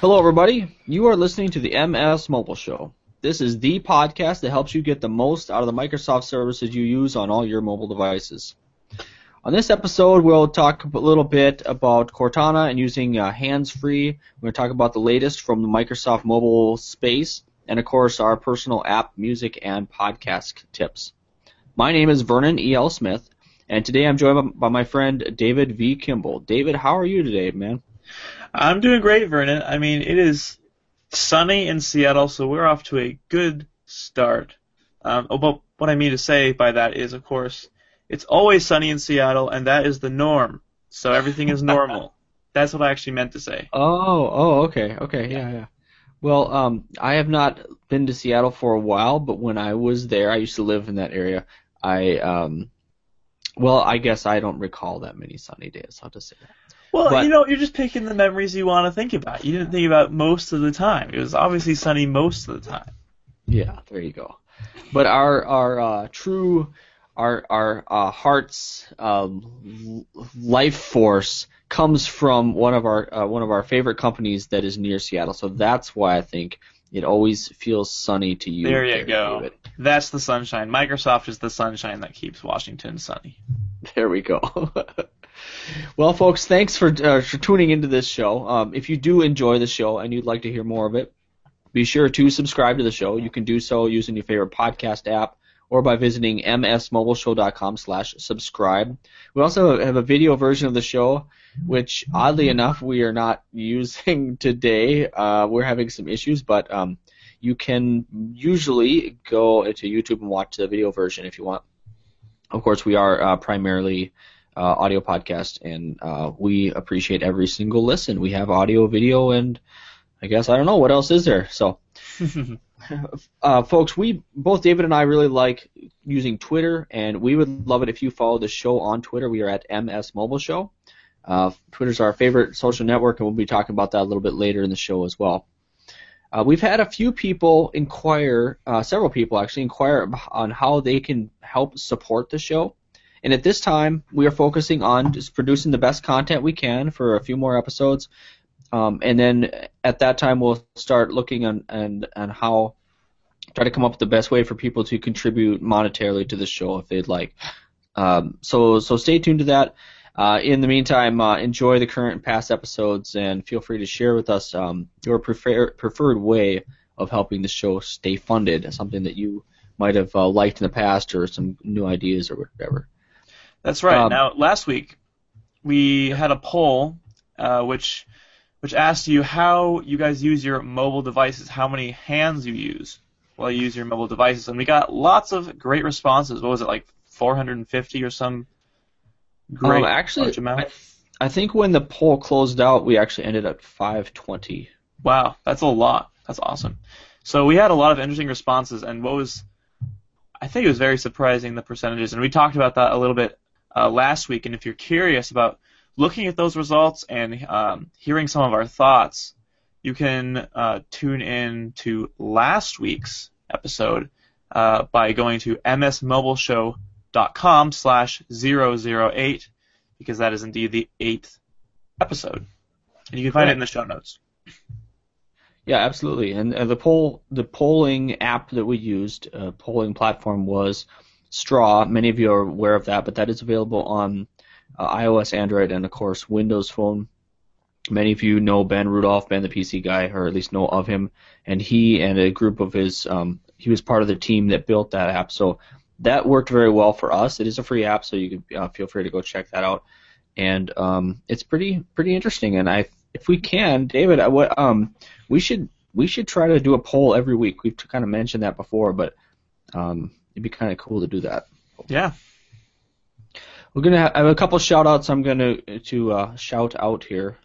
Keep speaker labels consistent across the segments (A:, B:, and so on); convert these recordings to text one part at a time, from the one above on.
A: Hello, everybody. You are listening to the MS Mobile Show. This is the podcast that helps you get the most out of the Microsoft services you use on all your mobile devices. On this episode, we'll talk a little bit about Cortana and using uh, hands-free. We're going to talk about the latest from the Microsoft mobile space, and of course, our personal app, music, and podcast tips. My name is Vernon E. L. Smith, and today I'm joined by my friend David V. Kimball. David, how are you today, man?
B: I'm doing great, Vernon. I mean, it is sunny in Seattle, so we're off to a good start. Um, oh, but what I mean to say by that is, of course, it's always sunny in Seattle, and that is the norm. So everything is normal. That's what I actually meant to say.
A: Oh, oh, okay, okay, yeah, yeah. Well, um, I have not been to Seattle for a while, but when I was there, I used to live in that area. I, um, well, I guess I don't recall that many sunny days. I'll just say that.
B: Well, but, you know, you're just picking the memories you want to think about. You didn't think about most of the time. It was obviously sunny most of the time.
A: Yeah, there you go. But our our uh, true our our uh, heart's um, life force comes from one of our uh, one of our favorite companies that is near Seattle. So that's why I think it always feels sunny to you.
B: There you go. David. That's the sunshine. Microsoft is the sunshine that keeps Washington sunny.
A: There we go. well, folks, thanks for uh, for tuning into this show. Um, if you do enjoy the show and you'd like to hear more of it, be sure to subscribe to the show. You can do so using your favorite podcast app or by visiting msmobileshow.com slash subscribe. We also have a video version of the show, which oddly enough we are not using today. Uh, we're having some issues, but um, you can usually go to YouTube and watch the video version if you want. Of course, we are uh, primarily uh, audio podcast, and uh, we appreciate every single listen. We have audio, video, and I guess I don't know what else is there. So. uh, folks, we both David and I really like using Twitter, and we would love it if you follow the show on Twitter. We are at MS Mobile Show. Uh, Twitter's our favorite social network, and we'll be talking about that a little bit later in the show as well. Uh, we've had a few people inquire, uh, several people actually inquire on how they can help support the show. And at this time, we are focusing on just producing the best content we can for a few more episodes. Um, and then at that time, we'll start looking on, on, on how try to come up with the best way for people to contribute monetarily to the show if they'd like. Um, so so stay tuned to that. Uh, in the meantime, uh, enjoy the current and past episodes and feel free to share with us um, your prefer- preferred way of helping the show stay funded, something that you might have uh, liked in the past or some new ideas or whatever.
B: That's right. Um, now, last week we had a poll uh, which which asked you how you guys use your mobile devices, how many hands you use while you use your mobile devices, and we got lots of great responses. What was it like, 450 or some great
A: um, actually, amount? I, I think when the poll closed out, we actually ended at 520.
B: Wow, that's a lot. That's awesome. So we had a lot of interesting responses, and what was I think it was very surprising the percentages, and we talked about that a little bit uh, last week. And if you're curious about looking at those results and um, hearing some of our thoughts, you can uh, tune in to last week's episode uh, by going to msmobileshow.com slash 008 because that is indeed the eighth episode. And you can find it in the show notes.
A: Yeah, absolutely. And uh, the poll, the polling app that we used, uh, polling platform was Straw. Many of you are aware of that, but that is available on uh, iOS, Android, and of course Windows Phone. Many of you know Ben Rudolph, Ben the PC guy, or at least know of him, and he and a group of his, um, he was part of the team that built that app. So that worked very well for us. It is a free app, so you can uh, feel free to go check that out, and um, it's pretty pretty interesting. And I, if we can, David, I, what, um, we should we should try to do a poll every week. We've kind of mentioned that before, but um, it'd be kind of cool to do that.
B: Yeah.
A: We're gonna have, have a couple shout outs. I'm gonna to uh, shout out here.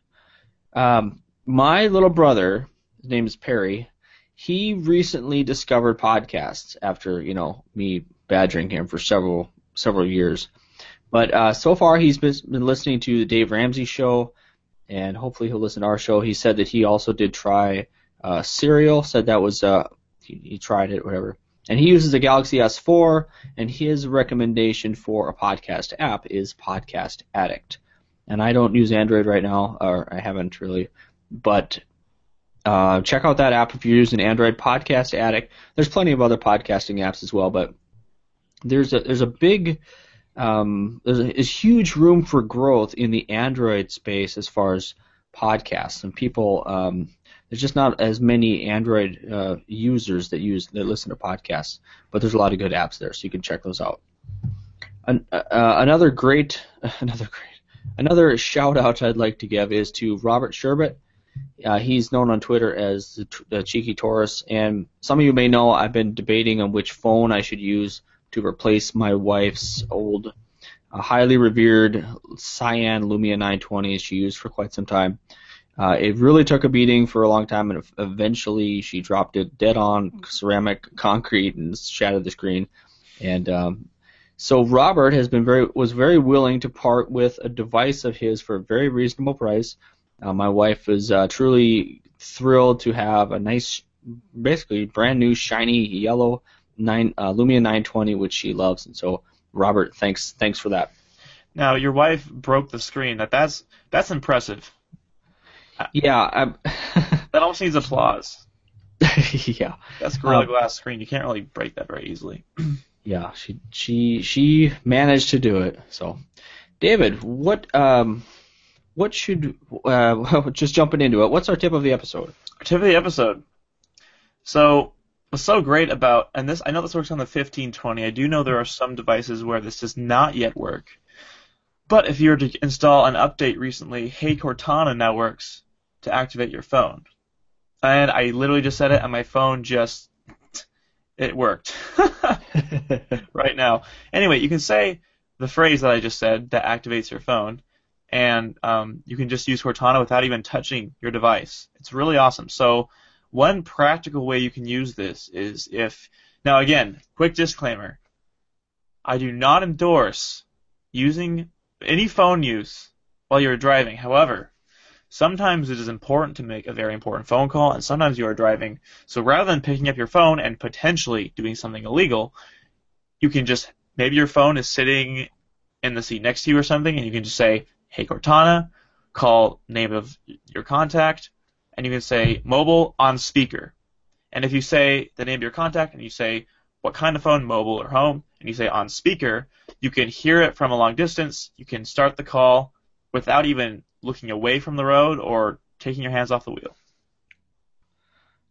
A: Um, my little brother, his name is Perry. He recently discovered podcasts after you know me badgering him for several several years. But uh, so far, he's been, been listening to the Dave Ramsey show, and hopefully he'll listen to our show. He said that he also did try uh, Serial. Said that was uh, he, he tried it, whatever. And he uses a Galaxy S4, and his recommendation for a podcast app is Podcast Addict and I don't use Android right now, or I haven't really, but uh, check out that app if you're using Android Podcast Addict. There's plenty of other podcasting apps as well, but there's a there's a big um, there's a, there's huge room for growth in the Android space as far as podcasts and people. Um, there's just not as many Android uh, users that use that listen to podcasts, but there's a lot of good apps there, so you can check those out. An, uh, another great, another great, another shout out I'd like to give is to Robert Shurbet. Uh, he's known on Twitter as the, the Cheeky Taurus, and some of you may know I've been debating on which phone I should use to replace my wife's old, uh, highly revered Cyan Lumia 920 she used for quite some time. Uh, it really took a beating for a long time, and eventually she dropped it dead on ceramic concrete and shattered the screen. And um, so Robert has been very was very willing to part with a device of his for a very reasonable price. Uh, my wife is uh, truly thrilled to have a nice, basically brand new shiny yellow nine uh, Lumia 920, which she loves. And so Robert, thanks thanks for that.
B: Now your wife broke the screen. That that's that's impressive.
A: Yeah,
B: that almost needs applause.
A: yeah,
B: that's Gorilla um, Glass screen. You can't really break that very easily.
A: yeah, she she she managed to do it. So, David, what um what should uh just jumping into it? What's our tip of the episode?
B: Our tip of the episode. So what's so great about and this I know this works on the 1520. I do know there are some devices where this does not yet work. But if you were to install an update recently, Hey Cortana now works to activate your phone. And I literally just said it, and my phone just it worked right now. Anyway, you can say the phrase that I just said that activates your phone, and um, you can just use Cortana without even touching your device. It's really awesome. So one practical way you can use this is if now again, quick disclaimer. I do not endorse using any phone use while you're driving. However, sometimes it is important to make a very important phone call, and sometimes you are driving. So rather than picking up your phone and potentially doing something illegal, you can just maybe your phone is sitting in the seat next to you or something, and you can just say, "Hey Cortana," call name of your contact, and you can say mobile on speaker. And if you say the name of your contact and you say what kind of phone, mobile or home, and you say on speaker, you can hear it from a long distance. You can start the call without even looking away from the road or taking your hands off the wheel.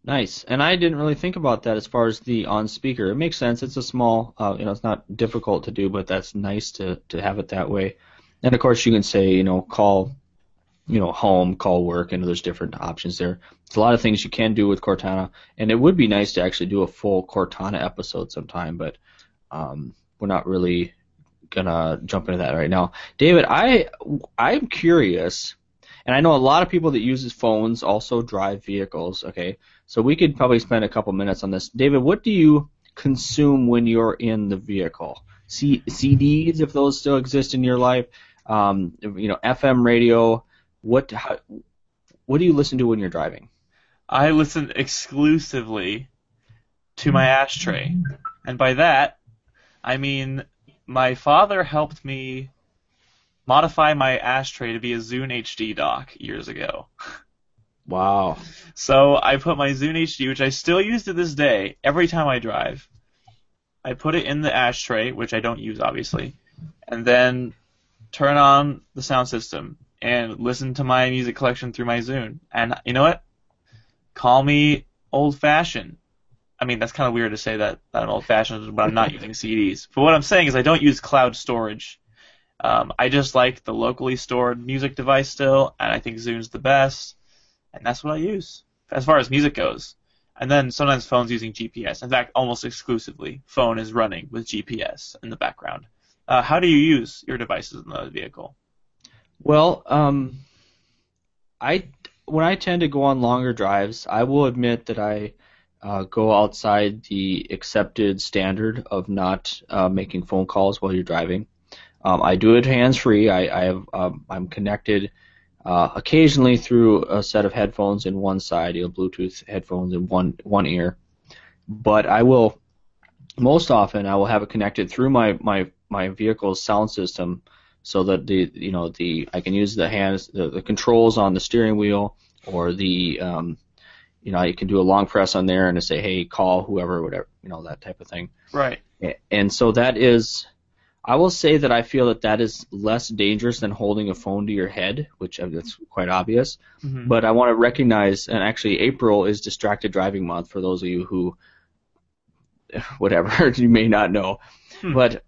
A: Nice. And I didn't really think about that as far as the on speaker. It makes sense. It's a small, uh, you know, it's not difficult to do, but that's nice to to have it that way. And of course, you can say, you know, call, you know, home, call work, and there's different options there. There's a lot of things you can do with Cortana, and it would be nice to actually do a full Cortana episode sometime, but um, we're not really gonna jump into that right now. David, I I'm curious, and I know a lot of people that uses phones also drive vehicles. Okay, so we could probably spend a couple minutes on this. David, what do you consume when you're in the vehicle? C- CDs, if those still exist in your life, um, you know, FM radio. What how, what do you listen to when you're driving?
B: I listen exclusively to my ashtray, and by that I mean my father helped me modify my ashtray to be a Zune HD dock years ago.
A: Wow.
B: So I put my Zune HD, which I still use to this day, every time I drive. I put it in the ashtray, which I don't use obviously, and then turn on the sound system and listen to my music collection through my Zune. And you know what? Call me old fashioned. I mean, that's kind of weird to say that, that I'm old fashioned, but I'm not using CDs. But what I'm saying is I don't use cloud storage. Um, I just like the locally stored music device still, and I think Zune's the best, and that's what I use as far as music goes. And then sometimes phones using GPS. In fact, almost exclusively, phone is running with GPS in the background. Uh, how do you use your devices in the vehicle?
A: Well, um, I when I tend to go on longer drives, I will admit that I uh, go outside the accepted standard of not uh, making phone calls while you're driving. Um, I do it hands free. I, I have um, I'm connected uh, occasionally through a set of headphones in one side, you know, Bluetooth headphones in one one ear. But I will most often I will have it connected through my my my vehicle's sound system, so that the you know the I can use the hands the, the controls on the steering wheel or the um, you know, you can do a long press on there and say, hey, call whoever, whatever, you know, that type of thing.
B: Right.
A: And so that is, I will say that I feel that that is less dangerous than holding a phone to your head, which uh, that's quite obvious.
B: Mhm.
A: But I want to recognize, and actually, April is Distracted Driving Month for those of you who, whatever, you may not know.
B: Hmm.
A: But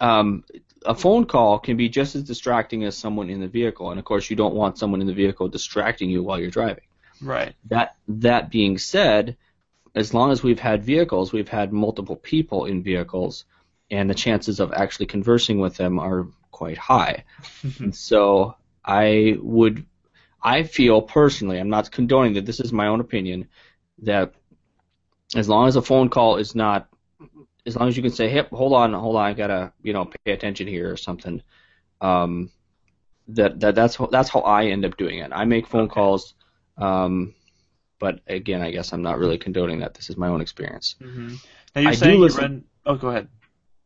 A: um, a phone call can be just as distracting as someone in the vehicle, and of course, you don't want someone in the vehicle distracting you while you're driving.
B: Right.
A: That that being said, as long as we've had vehicles, we've had multiple people in vehicles, and the chances of actually conversing with them are quite high. So I would, I feel personally, I'm not condoning that. This is my own opinion that as long as a phone call is not, as long as you can say, "Hey, hold on, hold on, I gotta, you know, pay attention here" or something. Um, that that that's how, that's how I end up doing it. I make phone
B: Okay.
A: calls, um, but again, I guess I'm not really condoning that. This is my own experience.
B: hmm Now you're
A: I
B: saying you
A: listen-
B: read. Oh, go ahead.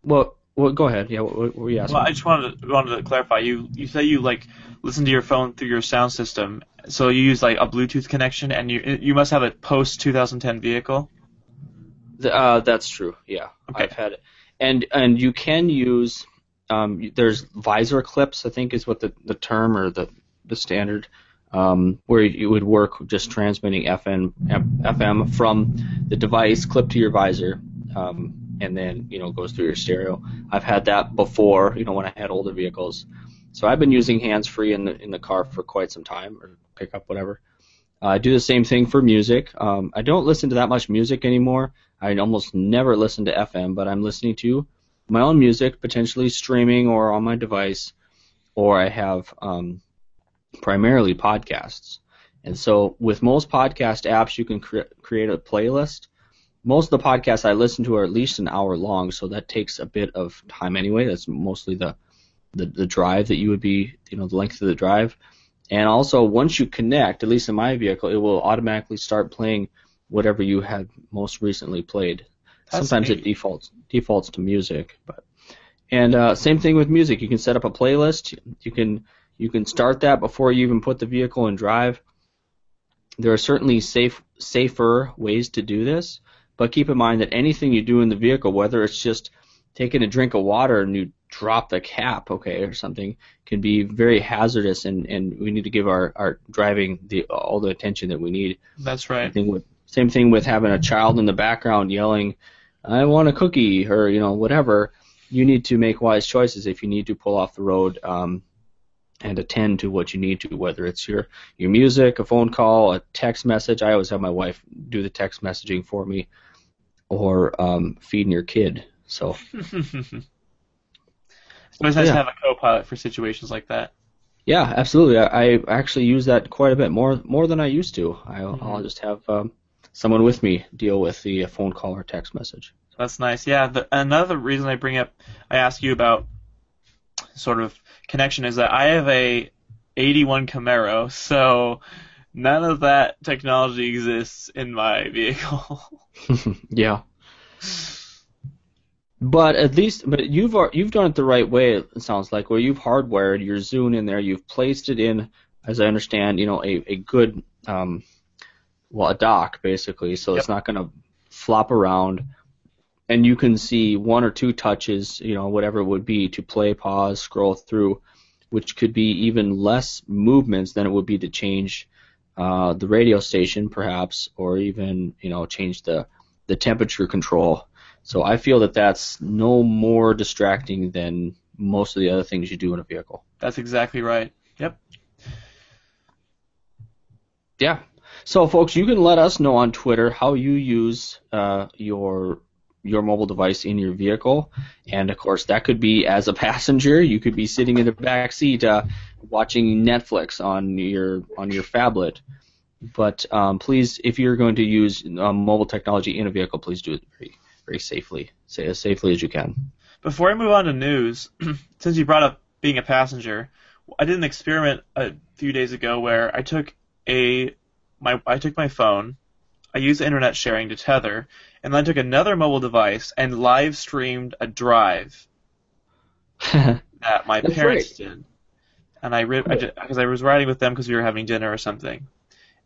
A: Well, well, go ahead. Yeah, what, what were you asking?
B: Well, I just wanted to, wanted to clarify. You you say you like listen to your phone through your sound system. So you use like a Bluetooth connection, and you you must have a post 2010 vehicle.
A: The- Uh, that's true. Yeah,
B: Okay.
A: I've had it, and and you can use. Um, there's visor clips, I think is what the, the term or the the standard, um, where you would work just transmitting FM FM from the device clip to your visor, um, and then you know goes through your stereo. I've had that before, you know, when I had older vehicles. So I've been using hands free in the in the car for quite some time, or pickup, whatever. Uh, I do the same thing for music. Um, I don't listen to that much music anymore. I almost never listen to FM, but I'm listening to my own music, potentially streaming or on my device, or I have um, primarily podcasts. And so with most podcast apps, you can cre- create a playlist. Most of the podcasts I listen to are at least an hour long, so that takes a bit of time anyway. That's mostly the the, the drive that you would be, you know, the length of the drive. And also, once you connect, at least in my vehicle, it will automatically start playing whatever you had most recently played.
B: That's
A: Sometimes
B: neat.
A: it defaults defaults to music, but and uh, same thing with music. You can set up a playlist. You can you can start that before you even put the vehicle in drive. There are certainly safe safer ways to do this, but keep in mind that anything you do in the vehicle, whether it's just taking a drink of water and you drop the cap, okay, or something, can be very hazardous, and, and we need to give our, our driving the all the attention that we need.
B: That's
A: Same
B: right.
A: thing with same thing with having a child in the background yelling, "I want a cookie" or you know whatever. You need to make wise choices if you need to pull off the road um, and attend to what you need to, whether it's your your music, a phone call, a text message. I always have my wife do the text messaging for me, or um, feeding your kid. So
B: It's always nice
A: Yeah.
B: to have a co-pilot for situations like that.
A: yeah, absolutely. I, I actually use that quite a bit more more than I used to. I,
B: Mhm.
A: I'll just have um, someone with me deal with the phone call or text message.
B: That's nice. Yeah. The, another reason I bring up, I ask you about sort of connection is that I have a 81 Camaro, so none of that technology exists in my vehicle.
A: yeah. But at least, but you've you've done it the right way. It sounds like where you've hardwired your Zune in there. You've placed it in, as I understand, you know, a a good, um, well, a dock basically, so it's not going to flop around, and you can see one or two touches, you know, whatever it would be to play, pause, scroll through, which could be even less movements than it would be to change uh, the radio station, perhaps, or even you know change the the temperature control. So I feel that that's no more distracting than most of the other things you do in a vehicle.
B: That's exactly right. Yep.
A: Yeah. So folks, you can let us know on Twitter how you use uh, your your mobile device in your vehicle, and of course that could be as a passenger. You could be sitting in the back seat uh, watching Netflix on your on your phablet. But um, please, if you're going to use um, mobile technology in a vehicle, please do it very very safely, say as safely as you can.
B: Before I move on to news, since you brought up being a passenger, I did an experiment a few days ago where I took a my I took my phone, I used internet sharing to tether, and then I took another mobile device and live streamed a drive that my
A: That's
B: parents did. And I because I, was riding with them because we were having dinner or something,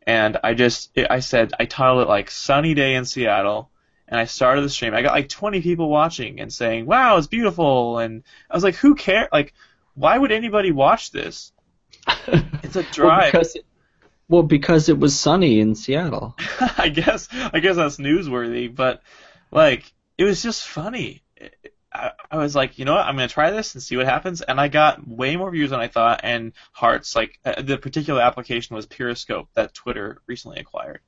B: and I just I said I titled it like "Sunny Day in Seattle," and I started the stream. I got like 20 people watching and saying, "Wow, it's beautiful," and I was like, "Who cares? Like, why would anybody watch this?" It's a
A: well,
B: drive.
A: because it, well, because it was sunny in Seattle.
B: I guess I guess that's newsworthy, but like it was just funny. I, I was like, you know what, I'm gonna try this and see what happens, and I got way more views than I thought and hearts. Like uh, the particular application was Periscope that Twitter recently acquired,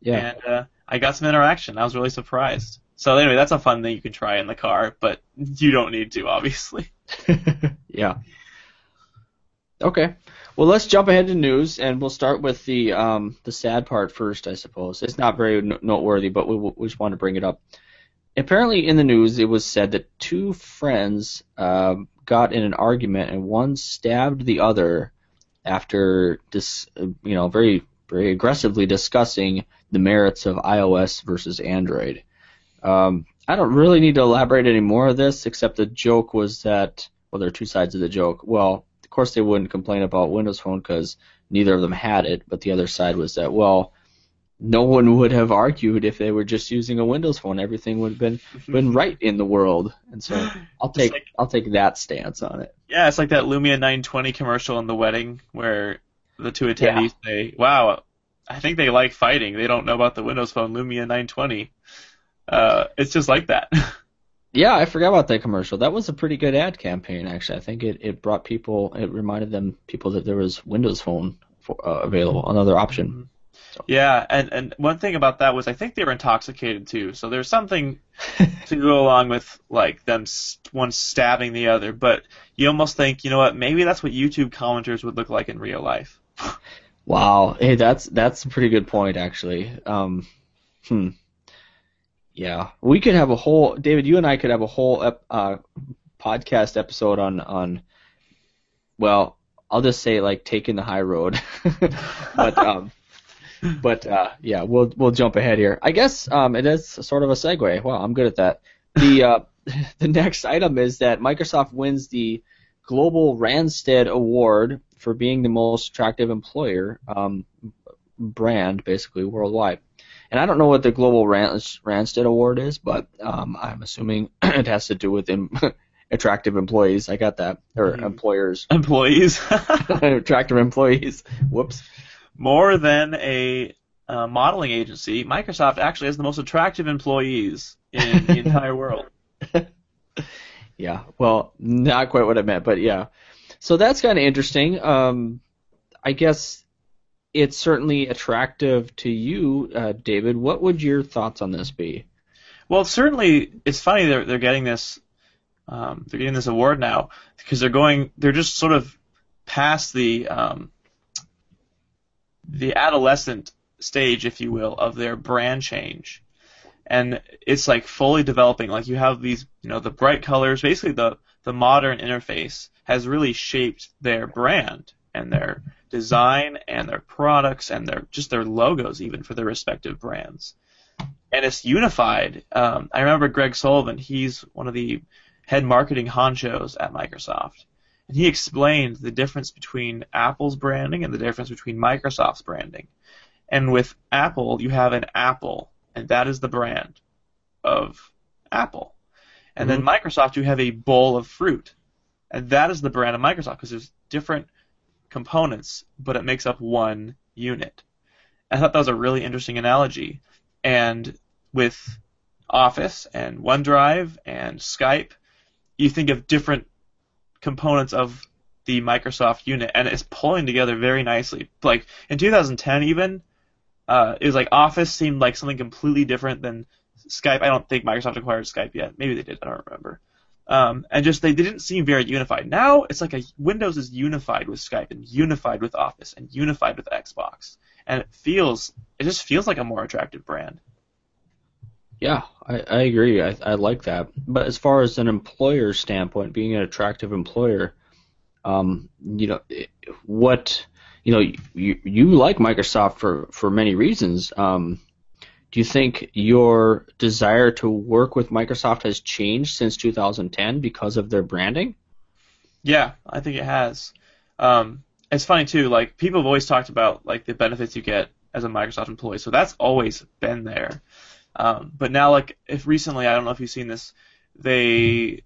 A: Yeah.
B: and uh, I got some interaction. I was really surprised. So anyway, that's a fun thing you can try in the car, but you don't need to, obviously.
A: yeah. Okay. Well, let's jump ahead to news, and we'll start with the um, the sad part first, I suppose. It's not very no- noteworthy, but we, we just want to bring it up. Apparently, in the news, it was said that two friends um, got in an argument, and one stabbed the other after dis, you know, very very aggressively discussing the merits of iOS versus Android. Um, I don't really need to elaborate any more of this, except the joke was that, well, there are two sides of the joke. Well, course they wouldn't complain about Windows Phone because neither of them had it, but the other side was that, well, no one would have argued if they were just using a Windows Phone. Everything would have been been right in the world, and so I'll take
B: like-
A: I'll take that stance on it.
B: Yeah, it's like that Lumia 920 commercial in the wedding where the two attendees say, "Wow, I think they like fighting. They don't know about the Windows Phone Lumia 920." Uh, it's just like that.
A: Yeah, I forgot about that commercial. That was a pretty good ad campaign, actually. I think it, it brought people, it reminded them people that there was Windows Phone for, uh, available, another option.
B: yeah, and and one thing about that was I think they were intoxicated too. So there's something to go along with like them one stabbing the other, but you almost think, you know what? Maybe that's what YouTube commenters would look like in real life.
A: Wow, hey, that's that's a pretty good point, actually. Um, hmm. Yeah, we could have a whole David. You and I could have a whole ep, uh, podcast episode on on. Well, I'll just say like taking the high road, but um, but uh, yeah, we'll we'll jump ahead here. I guess um, it is sort of a segue. Wow, I'm good at that. The uh, the next item is that Microsoft wins the Global Randstad Award for being the most attractive employer um, brand, basically worldwide. And I don't know what the Global Rand- Randstad Award is, but um, I'm assuming it has to do with em- attractive employees. I got that, or
B: Mhm.
A: employers,
B: Employees.
A: attractive employees. Whoops.
B: More than a uh, modeling agency, Microsoft actually has the most attractive employees in the entire world.
A: Yeah, well, not quite what I meant, but yeah. So that's kind of interesting. Um, I guess it's certainly attractive to you, uh, David. What would your thoughts on this be?
B: Well, certainly, it's funny they're they're getting this um, they're getting this award now because they're going they're just sort of past the um, the adolescent stage, if you will, of their brand change, and it's like fully developing. Like you have these, you know, the bright colors. Basically, the the modern interface has really shaped their brand and their design and their products and their just their logos even for their respective brands and it's unified. Um, I remember Greg Sullivan. He's one of the head marketing honchos at Microsoft, and he explained the difference between Apple's branding and the difference between Microsoft's branding. And with Apple, you have an apple, and that is the brand of Apple. And then Microsoft, you have a bowl of fruit, and that is the brand of Microsoft because there's different components, but it makes up one unit. I thought that was a really interesting analogy. And with Office and OneDrive and Skype, you think of different components of the Microsoft unit, and it's pulling together very nicely. Like in 2010, even uh, it was like Office seemed like something completely different than Skype. I don't think Microsoft acquired Skype yet. Maybe they did. I don't remember. Um, and just they didn't seem very unified. Now it's like a Windows is unified with Skype and unified with Office and unified with Xbox, and it feels it just feels like a more attractive brand.
A: Yeah, I, I agree. I, I like that. But as far as an employer standpoint, being an attractive employer, um, you know, what you know, you you like Microsoft for for many reasons. Um, do you think your desire to work with Microsoft has changed since 2010 because of their branding?
B: Yeah, I think it has. Um, it's funny too. Like people have always talked about like the benefits you get as a Microsoft employee. So that's always been there. Um, but now, like, if recently, I don't know if you've seen this, they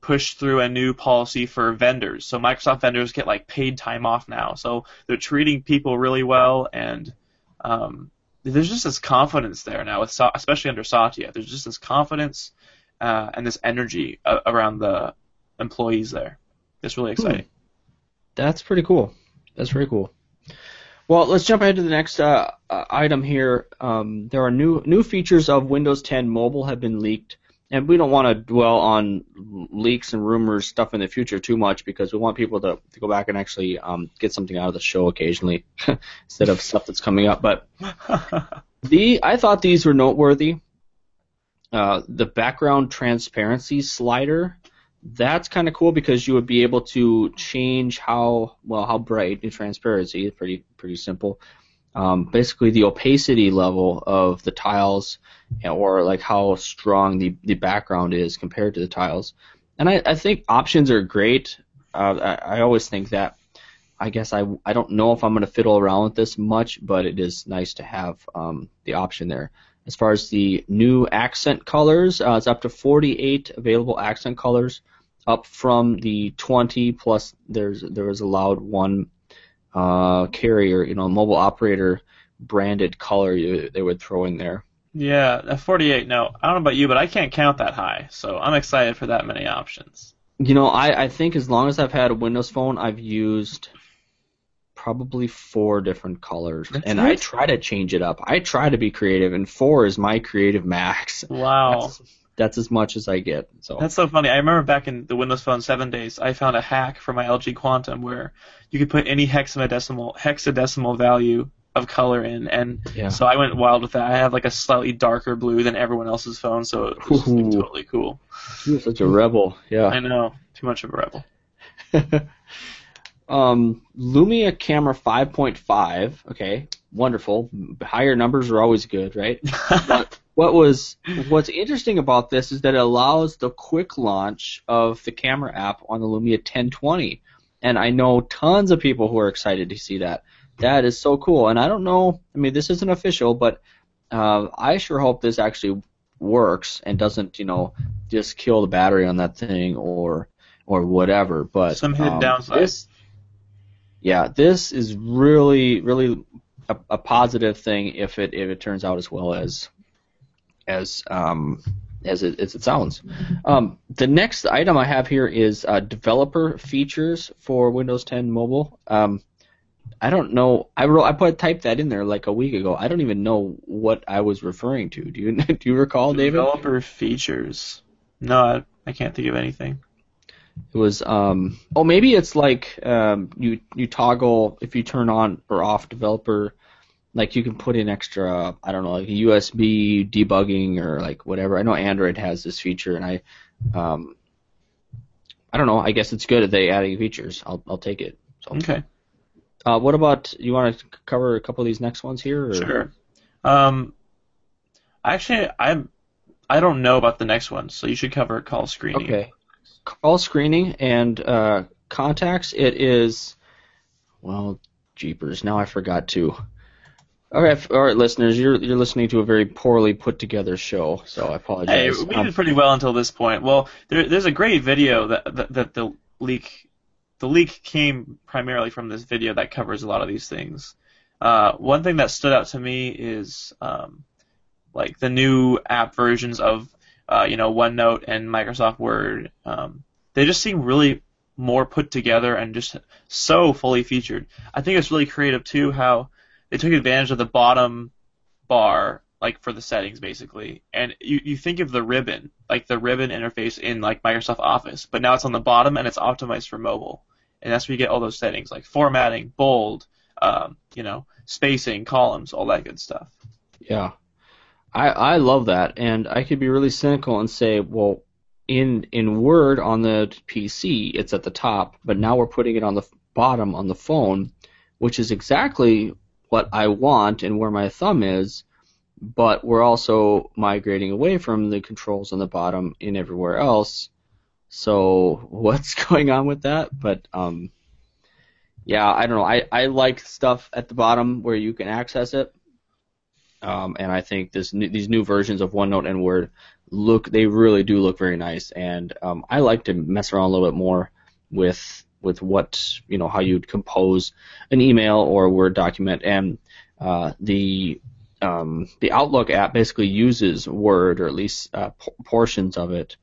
B: pushed through a new policy for vendors. So Microsoft vendors get like paid time off now. So they're treating people really well, and um, there's just this confidence there now, with especially under Satya. There's just this confidence uh, and this energy uh, around the employees there. It's really hmm. exciting.
A: That's pretty cool. That's pretty cool. Well, let's jump ahead to the next uh, uh, item here. Um, there are new new features of Windows 10 Mobile have been leaked, and we don't want to dwell on leaks and rumors stuff in the future too much because we want people to, to go back and actually um, get something out of the show occasionally instead of stuff that's coming up. But the I thought these were noteworthy. Uh, the background transparency slider that's kind of cool because you would be able to change how well how bright the transparency is pretty pretty simple. Um, basically, the opacity level of the tiles, or like how strong the the background is compared to the tiles. And I, I think options are great. Uh, I, I always think that. I guess I I don't know if I'm going to fiddle around with this much, but it is nice to have um, the option there. As far as the new accent colors, uh, it's up to 48 available accent colors, up from the 20 plus. There's there was allowed one uh, carrier, you know, mobile operator branded color you, they would throw in there.
B: Yeah, at 48. No, I don't know about you, but I can't count that high, so I'm excited for that many options.
A: You know, I, I think as long as I've had a Windows phone, I've used probably four different colors, That's and I try to change it up. I try to be creative, and four is my creative max.
B: Wow.
A: That's, that's as much as I get. So
B: that's so funny. I remember back in the Windows Phone seven days, I found a hack for my LG Quantum where you could put any hexadecimal hexadecimal value of color in, and yeah. so I went wild with that. I have like a slightly darker blue than everyone else's phone, so it was like, totally cool.
A: You're such a rebel. Yeah.
B: I know. Too much of a
A: rebel. Um, Lumia camera 5.5. Okay, wonderful. Higher numbers are always good, right? what was what's interesting about this is that it allows the quick launch of the camera app on the Lumia 1020, and I know tons of people who are excited to see that. That is so cool, and I don't know. I mean, this isn't official, but uh, I sure hope this actually works and doesn't, you know, just kill the battery on that thing or or whatever. But
B: some hidden um, downside.
A: This, yeah, this is really, really a, a, positive thing if it if it turns out as well as as um, as it, as it sounds. Um, the next item I have here is uh, developer features for Windows 10 Mobile. Um, I don't know. I wrote, I put typed that in there like a week ago. I don't even know what I was referring to. Do you do you recall, David?
B: Developer features. No, I, I can't think of anything.
A: It was um oh maybe it's like um you you toggle if you turn on or off developer like you can put in extra I don't know like USB debugging or like whatever. I know Android has this feature and I um I don't know. I guess it's good if they adding features. I'll I'll take it.
B: So. Okay.
A: Uh, what about you? Want to cover a couple of these next ones here? Or?
B: Sure. Um, actually, I'm I don't know about the next one, so you should cover call screening.
A: Okay call screening and uh, contacts, it is, well, jeepers, now I forgot to. Okay, all right, listeners, you're you're listening to a very poorly put together show, so I apologize.
B: Hey, we did pretty well until this point. Well, there, there's a great video that, that that the leak the leak came primarily from this video that covers a lot of these things. Uh, one thing that stood out to me is um, like the new app versions of uh, you know, OneNote and Microsoft Word. Um, they just seem really more put together and just so fully featured. I think it's really creative too how they took advantage of the bottom bar like for the settings basically. And you, you think of the ribbon, like the ribbon interface in like Microsoft Office, but now it's on the bottom and it's optimized for mobile. And that's where you get all those settings like formatting, bold, um, you know, spacing, columns, all that good stuff.
A: Yeah. I, I love that, and I could be really cynical and say, well, in in Word on the PC, it's at the top, but now we're putting it on the bottom on the phone, which is exactly what I want and where my thumb is, but we're also migrating away from the controls on the bottom in everywhere else. So what's going on with that? But um, yeah, I don't know. I, I like stuff at the bottom where you can access it, um, and I think this new, these new versions of OneNote and Word look they really do look very nice, and um, I like to mess around a little bit more with with what you know how you'd compose an email or a Word document, and uh, the um, the Outlook app basically uses Word or at least uh, p- portions of it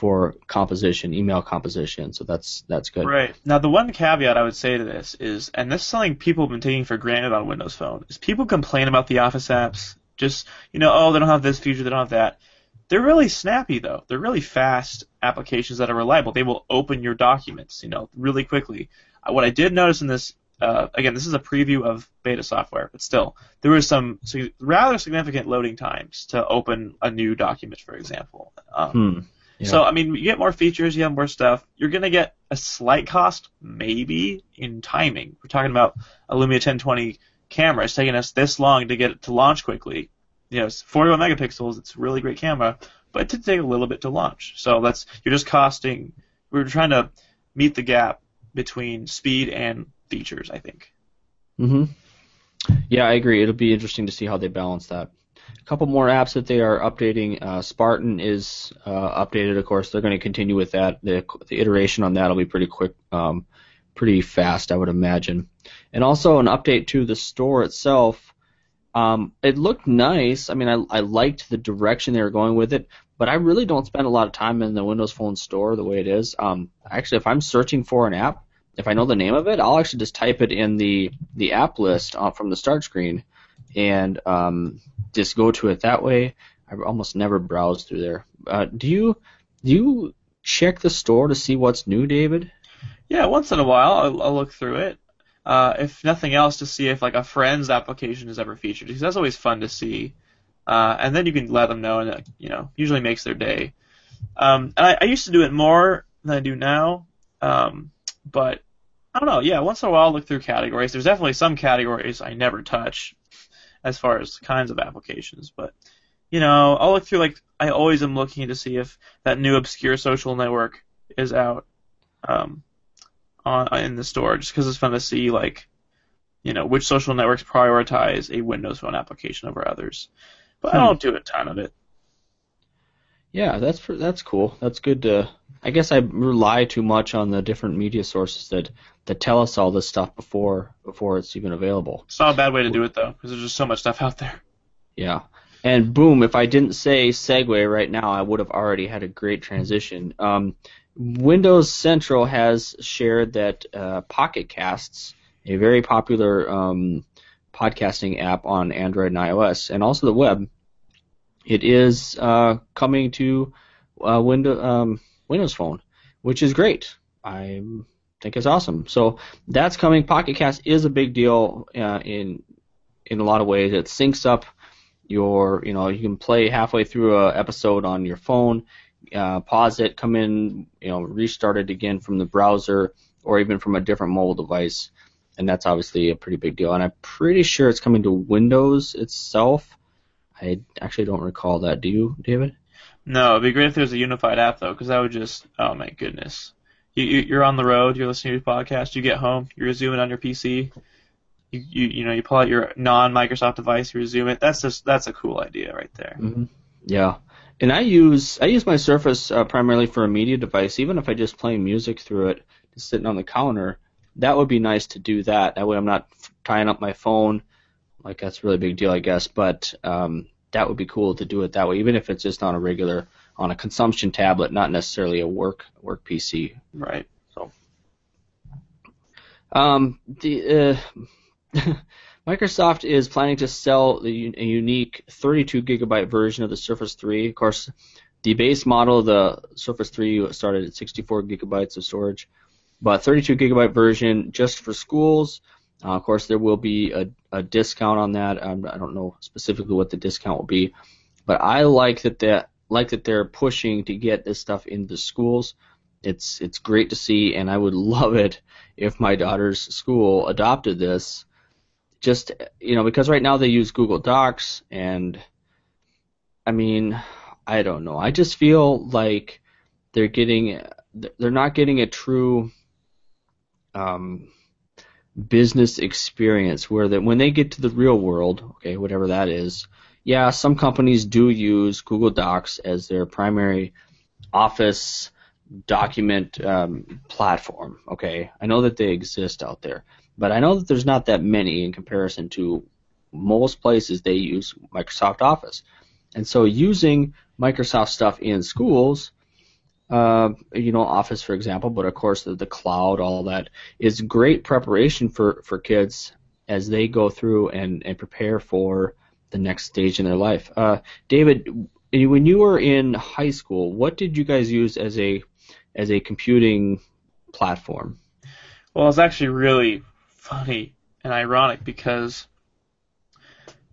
A: for composition, email composition. So that's that's good.
B: Right. Now the one caveat I would say to this is, and this is something people have been taking for granted on Windows Phone, is people complain about the Office apps. Just you know, oh, they don't have this feature, they don't have that. They're really snappy though. They're really fast applications that are reliable. They will open your documents, you know, really quickly. Uh, what I did notice in this, uh, again, this is a preview of beta software, but still, there was some rather significant loading times to open a new document, for example. Um,
A: Hmm. Yeah.
B: So I mean, you get more features, you have more stuff. You're gonna get a slight cost, maybe, in timing. We're talking about a Lumia 1020 camera. It's taking us this long to get it to launch quickly. You know, 41 megapixels. It's a really great camera, but it did take a little bit to launch. So that's you're just costing. We're trying to meet the gap between speed and features. I think.
A: hmm Yeah, I agree. It'll be interesting to see how they balance that. A couple more apps that they are updating. Uh, Spartan is uh, updated, of course. They're going to continue with that. The, the iteration on that will be pretty quick, um, pretty fast, I would imagine. And also an update to the store itself. Um, it looked nice. I mean, I, I liked the direction they were going with it, but I really don't spend a lot of time in the Windows Phone store the way it is. Um, actually, if I'm searching for an app, if I know the name of it, I'll actually just type it in the the app list uh, from the start screen, and um, just go to it that way. I almost never browse through there. Uh, do you do you check the store to see what's new, David?
B: Yeah, once in a while I'll, I'll look through it. Uh, if nothing else, to see if like a friend's application is ever featured, because that's always fun to see. Uh, and then you can let them know, and it, you know, usually makes their day. Um, and I, I used to do it more than I do now, um, but I don't know. Yeah, once in a while I'll look through categories. There's definitely some categories I never touch, as far as kinds of applications, but you know, I'll look through like I always am looking to see if that new obscure social network is out. Um, on in the store just because it's fun to see like you know which social networks prioritize a Windows Phone application over others. But I
A: Hmm.
B: don't do a ton of it.
A: Yeah, that's for, that's cool. That's good to. I guess I rely too much on the different media sources that that tell us all this stuff before before it's even available.
B: It's not a bad way to do it though because there's just so much stuff out there.
A: Yeah. And boom, if I didn't say segue right now, I would have already had a great transition. Um, Windows Central has shared that uh, Pocket Casts, a very popular um, podcasting app on Android and iOS, and also the web, it is uh, coming to uh, Windows um, Windows Phone, which is great. I think it's awesome. So that's coming. Pocket Cast is a big deal uh, in in a lot of ways. It syncs up your, you know, you can play halfway through a episode on your phone, uh, pause it, come in, you know, restart it again from the browser or even from a different mobile device, and that's obviously a pretty big deal. And I'm pretty sure it's coming to Windows itself. I actually don't recall that. Do you, David?
B: No, it'd be great if there was a unified app though because that would just oh my goodness. You, you you're on the road, you're listening to a podcast, you get home, you resume it on your PC. You, you you know you pull out your non Microsoft device, you resume it. That's just that's a cool idea right there.
A: hmm Yeah. And I use I use my Surface uh, primarily for a media device. Even if I just play music through it, just sitting on the counter, that would be nice to do that. That way, I'm not f- tying up my phone. Like that's a really big deal, I guess. But um, that would be cool to do it that way, even if it's just on a regular on a consumption tablet, not necessarily a work work PC.
B: Right.
A: So, um, the uh, Microsoft is planning to sell a unique 32 gigabyte version of the Surface 3. Of course, the base model of the Surface 3 started at 64 gigabytes of storage, but 32 gigabyte version just for schools. Uh, of course, there will be a, a discount on that. Um, I don't know specifically what the discount will be, but I like that that like that they're pushing to get this stuff into schools. It's it's great to see, and I would love it if my daughter's school adopted this. Just you know, because right now they use Google Docs, and I mean, I don't know. I just feel like they're getting they're not getting a true um, business experience where that when they get to the real world, okay, whatever that is, yeah, some companies do use Google Docs as their primary office document um, platform. Okay, I know that they exist out there, but I know that there's not that many in comparison to most places they use Microsoft Office. And so using Microsoft stuff in schools, uh, you know, Office for example, but of course the, the cloud, all that is great preparation for, for kids as they go through and, and prepare for the next stage in their life. Uh, David, when you were in high school, what did you guys use as a as a computing platform?
B: Well, it's actually really funny and ironic because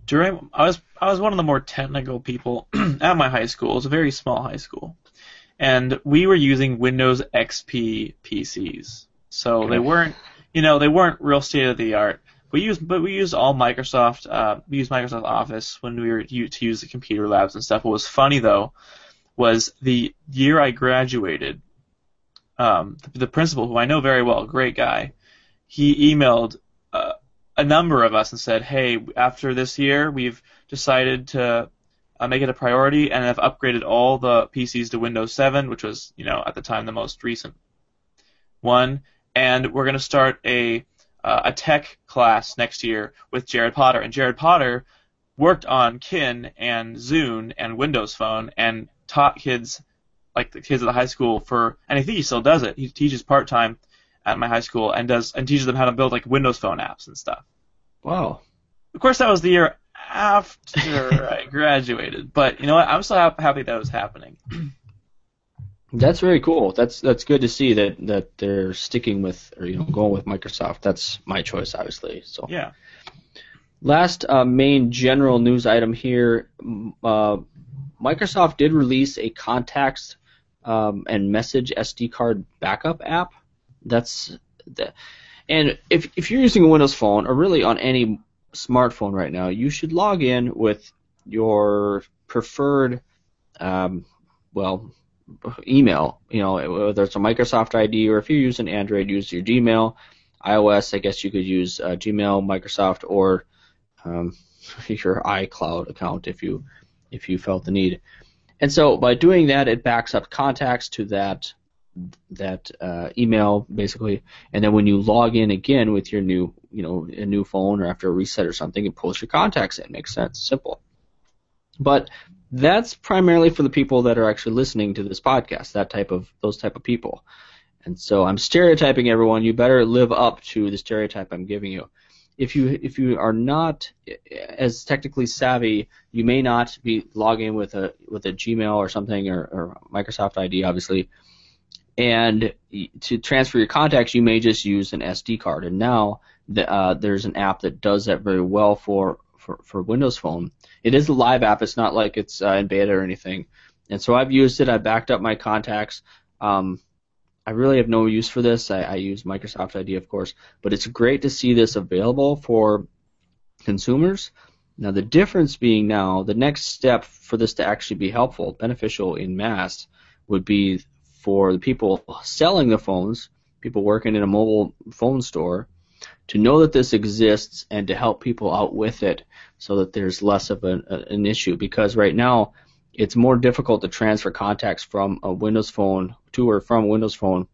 B: during I was I was one of the more technical people at my high school. It was a very small high school, and we were using Windows XP PCs. So okay. they weren't, you know, they weren't real state of the art. We used, but we used all Microsoft. Uh, we used Microsoft Office when we were to use the computer labs and stuff. What was funny though was the year I graduated. Um, the, the principal, who I know very well, great guy, he emailed uh, a number of us and said, "Hey, after this year, we've decided to uh, make it a priority and have upgraded all the PCs to Windows 7, which was, you know, at the time the most recent one, and we're going to start a uh, a tech class next year with Jared Potter. And Jared Potter worked on Kin and Zune and Windows Phone and taught kids, like the kids at the high school, for, and I think he still does it. He teaches part time at my high school and does and teaches them how to build like Windows Phone apps and stuff.
A: Wow.
B: Of course, that was the year after I graduated, but you know what? I'm still happy that was happening.
A: That's very cool. That's that's good to see that that they're sticking with or you know going with Microsoft. That's my choice, obviously. So
B: yeah.
A: Last uh, main general news item here: uh, Microsoft did release a contacts um, and message SD card backup app. That's the, and if if you're using a Windows phone or really on any smartphone right now, you should log in with your preferred um, well email. You know, whether it's a Microsoft ID or if you're using Android, use your Gmail. iOS, I guess you could use uh, Gmail, Microsoft, or um, your iCloud account if you if you felt the need. And so by doing that, it backs up contacts to that that uh, email basically, and then when you log in again with your new you know a new phone or after a reset or something, it pulls your contacts in. Makes sense, simple. But that's primarily for the people that are actually listening to this podcast, that type of those type of people. And so I'm stereotyping everyone. You better live up to the stereotype I'm giving you. If you if you are not as technically savvy, you may not be logging with a with a Gmail or something or, or Microsoft ID, obviously. And to transfer your contacts, you may just use an SD card. And now the, uh, there's an app that does that very well for for, for Windows Phone. It is a live app. It's not like it's uh, in beta or anything. And so I've used it. I backed up my contacts. Um, I really have no use for this. I, I use Microsoft ID, of course, but it's great to see this available for consumers. Now the difference being now, the next step for this to actually be helpful, beneficial in mass, would be for the people selling the phones, people working in a mobile phone store, to know that this exists and to help people out with it so that there's less of an, an issue because right now it's more difficult to transfer contacts from a Windows phone to or from Windows phone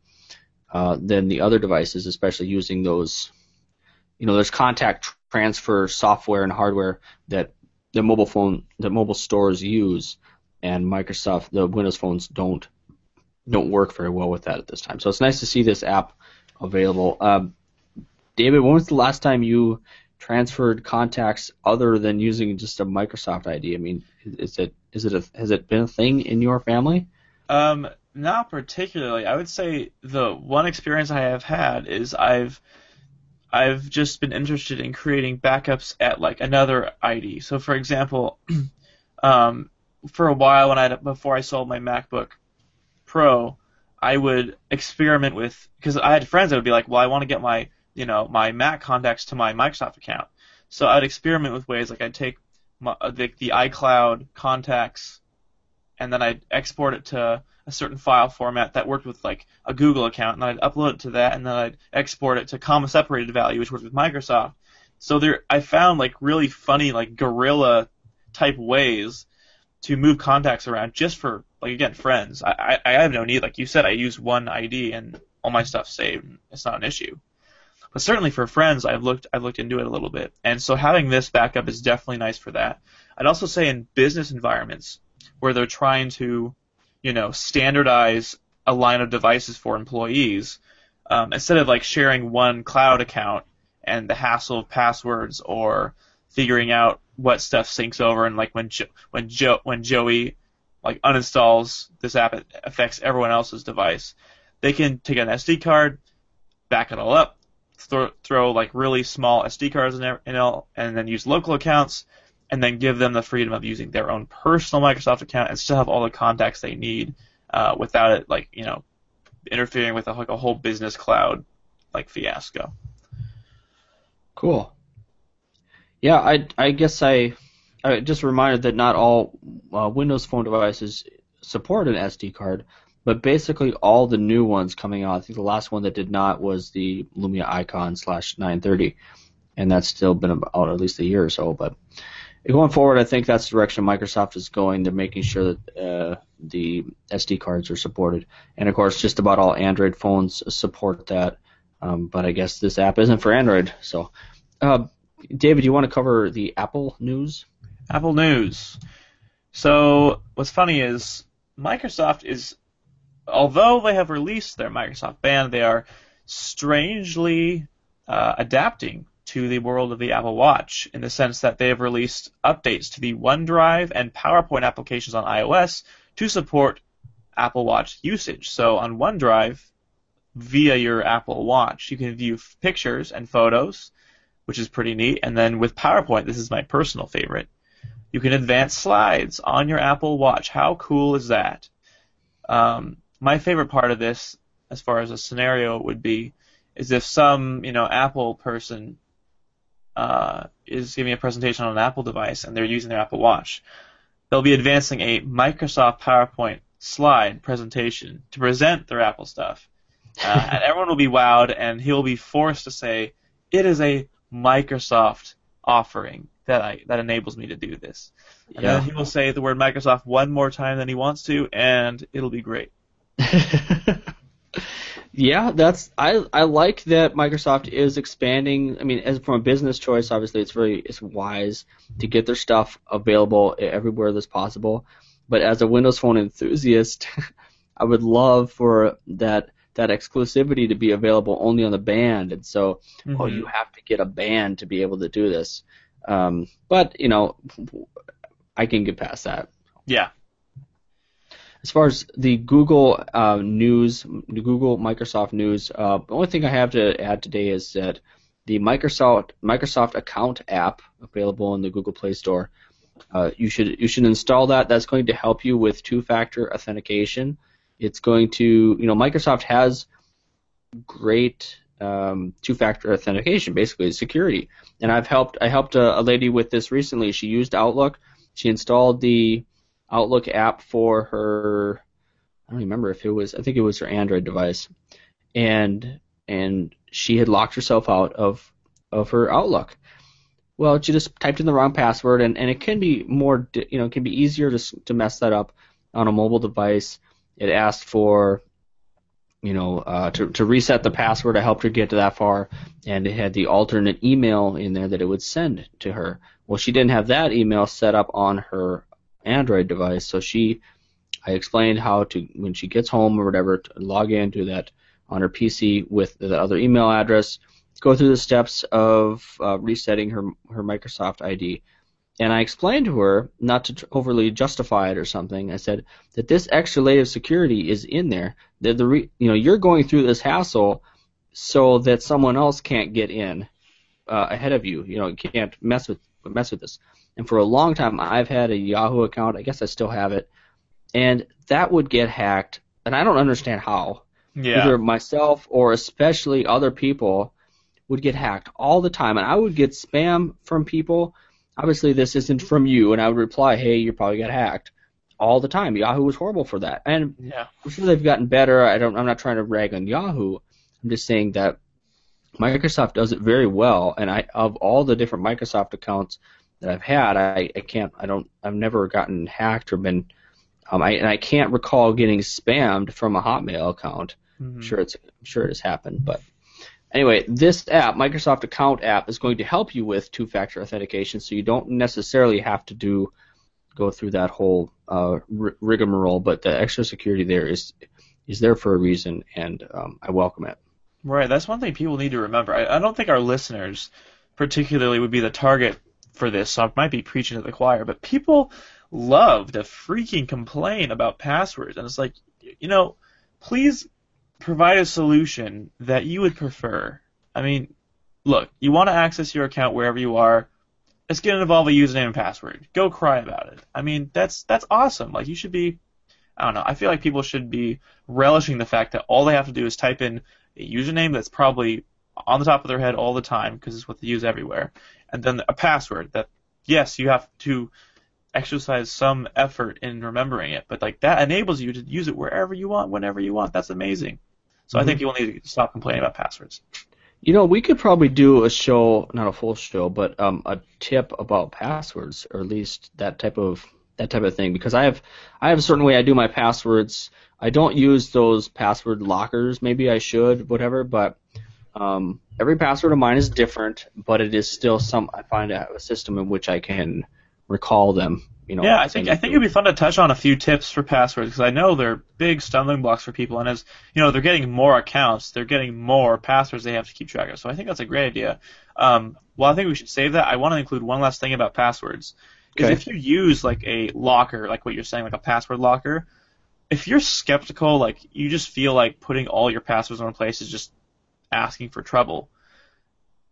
A: uh, than the other devices, especially using those. You know, there's contact transfer software and hardware that the mobile phone, the mobile stores use, and Microsoft, the Windows phones don't don't work very well with that at this time. So it's nice to see this app available. Um, David, when was the last time you transferred contacts other than using just a Microsoft ID? I mean, is it is it a, has it been a thing in your family?
B: Um, not particularly. I would say the one experience I have had is I've I've just been interested in creating backups at like another ID. So for example, um, for a while when I before I sold my MacBook Pro, I would experiment with because I had friends that would be like, well, I want to get my you know my Mac contacts to my Microsoft account. So I'd experiment with ways like I'd take my, uh, the, the iCloud contacts and then I'd export it to a certain file format that worked with like a Google account, and then I'd upload it to that, and then I'd export it to comma separated value, which worked with Microsoft. So there, I found like really funny like guerrilla type ways to move contacts around just for like again friends. I, I, I have no need, like you said, I use one ID and all my stuff's saved. It's not an issue. But certainly for friends, I've looked I've looked into it a little bit, and so having this backup is definitely nice for that. I'd also say in business environments where they're trying to, you know, standardize a line of devices for employees, um, instead of like sharing one cloud account and the hassle of passwords or figuring out what stuff syncs over and like when jo- when jo- when Joey like uninstalls this app it affects everyone else's device. They can take an SD card, back it all up, throw, throw like really small SD cards in there, and then use local accounts, and then give them the freedom of using their own personal Microsoft account and still have all the contacts they need uh, without it like you know interfering with a, like a whole business cloud like fiasco.
A: Cool. Yeah, I I guess I I just reminder that not all uh, Windows Phone devices support an SD card, but basically all the new ones coming out. I think the last one that did not was the Lumia Icon slash 930, and that's still been out at least a year or so. But going forward, I think that's the direction Microsoft is going. They're making sure that uh, the SD cards are supported, and of course, just about all Android phones support that. Um, but I guess this app isn't for Android. So, uh, David, you want to cover the Apple news?
B: Apple News. So what's funny is Microsoft is, although they have released their Microsoft Band, they are strangely uh, adapting to the world of the Apple Watch in the sense that they have released updates to the OneDrive and PowerPoint applications on iOS to support Apple Watch usage. So on OneDrive, via your Apple Watch, you can view pictures and photos, which is pretty neat. And then with PowerPoint, this is my personal favorite. You can advance slides on your Apple Watch. How cool is that? Um, my favorite part of this, as far as a scenario would be, is if some you know Apple person uh, is giving a presentation on an Apple device and they're using their Apple Watch, they'll be advancing a Microsoft PowerPoint slide presentation to present their Apple stuff, uh, and everyone will be wowed, and he'll be forced to say it is a Microsoft offering that I that enables me to do this. And
A: Yeah.
B: then he will say the word Microsoft one more time than he wants to, and it'll be great.
A: yeah, that's I I like that Microsoft is expanding. I mean, as from a business choice, obviously it's very it's wise to get their stuff available everywhere that's possible. But as a Windows Phone enthusiast, I would love for that that exclusivity to be available only on the band, and so oh,
B: Mhm.
A: you have to get a band to be able to do this. Um, but you know, I can get past that.
B: Yeah.
A: As far as the Google uh, News, the Google Microsoft News, uh, the only thing I have to add today is that the Microsoft Microsoft Account app available in the Google Play Store. Uh, you should you should install that. That's going to help you with two-factor authentication. It's going to you know Microsoft has great um, two-factor authentication, basically security. And I've helped I helped a, a lady with this recently. She used Outlook. She installed the Outlook app for her. I don't remember if it was. I think it was her Android device, and and she had locked herself out of of her Outlook. Well, she just typed in the wrong password, and, and it can be more, you know, it can be easier to to mess that up on a mobile device. It asked for, you know, uh, to to reset the password. I helped her get to that far, and it had the alternate email in there that it would send to her. Well, she didn't have that email set up on her Android device, so she, I explained how to when she gets home or whatever to log into that on her PC with the other email address, go through the steps of uh, resetting her her Microsoft ID. And I explained to her not to overly justify it or something. I said that this extra layer of security is in there. That the re- you know you're going through this hassle so that someone else can't get in uh, ahead of you. You know, can't mess with mess with this. And for a long time, I've had a Yahoo account. I guess I still have it, and that would get hacked. And I don't understand how.
B: Yeah.
A: Either myself or especially other people would get hacked all the time, and I would get spam from people. Obviously, this isn't from you, and I would reply, "Hey, you probably got hacked." all the time. Yahoo was horrible for that, and
B: Yeah.
A: I'm sure they've gotten better. I don't. I'm not trying to rag on Yahoo. I'm just saying that Microsoft does it very well. And I, of all the different Microsoft accounts that I've had, I, I can't. I don't. I've never gotten hacked or been. Um, I and I can't recall getting spammed from a Hotmail account.
B: Mhm.
A: I'm sure it's. I'm sure it has happened, but. Anyway, this app, Microsoft Account app, is going to help you with two-factor authentication, so you don't necessarily have to do go through that whole uh, ri- rigmarole. But the extra security there is is there for a reason, and um, I welcome it.
B: Right. That's one thing people need to remember. I, I don't think our listeners, particularly, would be the target for this. So I might be preaching to the choir, but people love to freaking complain about passwords, and it's like, you know, please provide a solution that you would prefer. I mean, look, you want to access your account wherever you are. It's going to involve a username and password. Go cry about it. I mean, that's that's awesome. Like you should be. I don't know. I feel like people should be relishing the fact that all they have to do is type in a username that's probably on the top of their head all the time because it's what they use everywhere, and then a password that yes, you have to exercise some effort in remembering it, but like that enables you to use it wherever you want, whenever you want. That's amazing. So I think people need to stop complaining about passwords.
A: You know, we could probably do a show, not a full show, but um, a tip about passwords, or at least that type of that type of thing, because I have I have a certain way I do my passwords. I don't use those password lockers. Maybe I should, whatever. But um, every password of mine is different, but it is still some. I find I have a system in which I can recall them. You know.
B: Yeah, I think I think it'd be fun to touch on a few tips for passwords because I know they're big stumbling blocks for people, and as you know, they're getting more accounts, they're getting more passwords they have to keep track of. So I think that's a great idea. Um, well, I think we should save that. I want to include one last thing about passwords. Is
A: Okay.
B: if you use like a locker, like what you're saying, like a password locker, if you're skeptical, like you just feel like putting all your passwords in one place is just asking for trouble,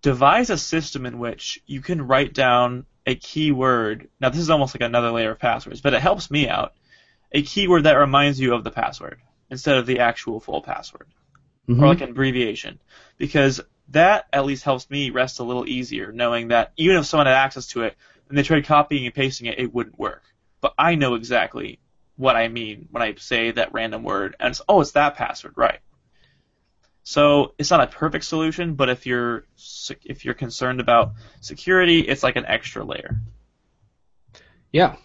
B: devise a system in which you can write down a keyword. Now, this is almost like another layer of passwords, but it helps me out. A keyword that reminds you of the password instead of the actual full password,
A: Mhm.
B: or like an abbreviation, because that at least helps me rest a little easier, knowing that even if someone had access to it and they tried copying and pasting it, it wouldn't work. But I know exactly what I mean when I say that random word, and it's, oh, it's that password, right? So it's not a perfect solution, but if you're if you're concerned about security, it's like an extra layer.
A: Yeah,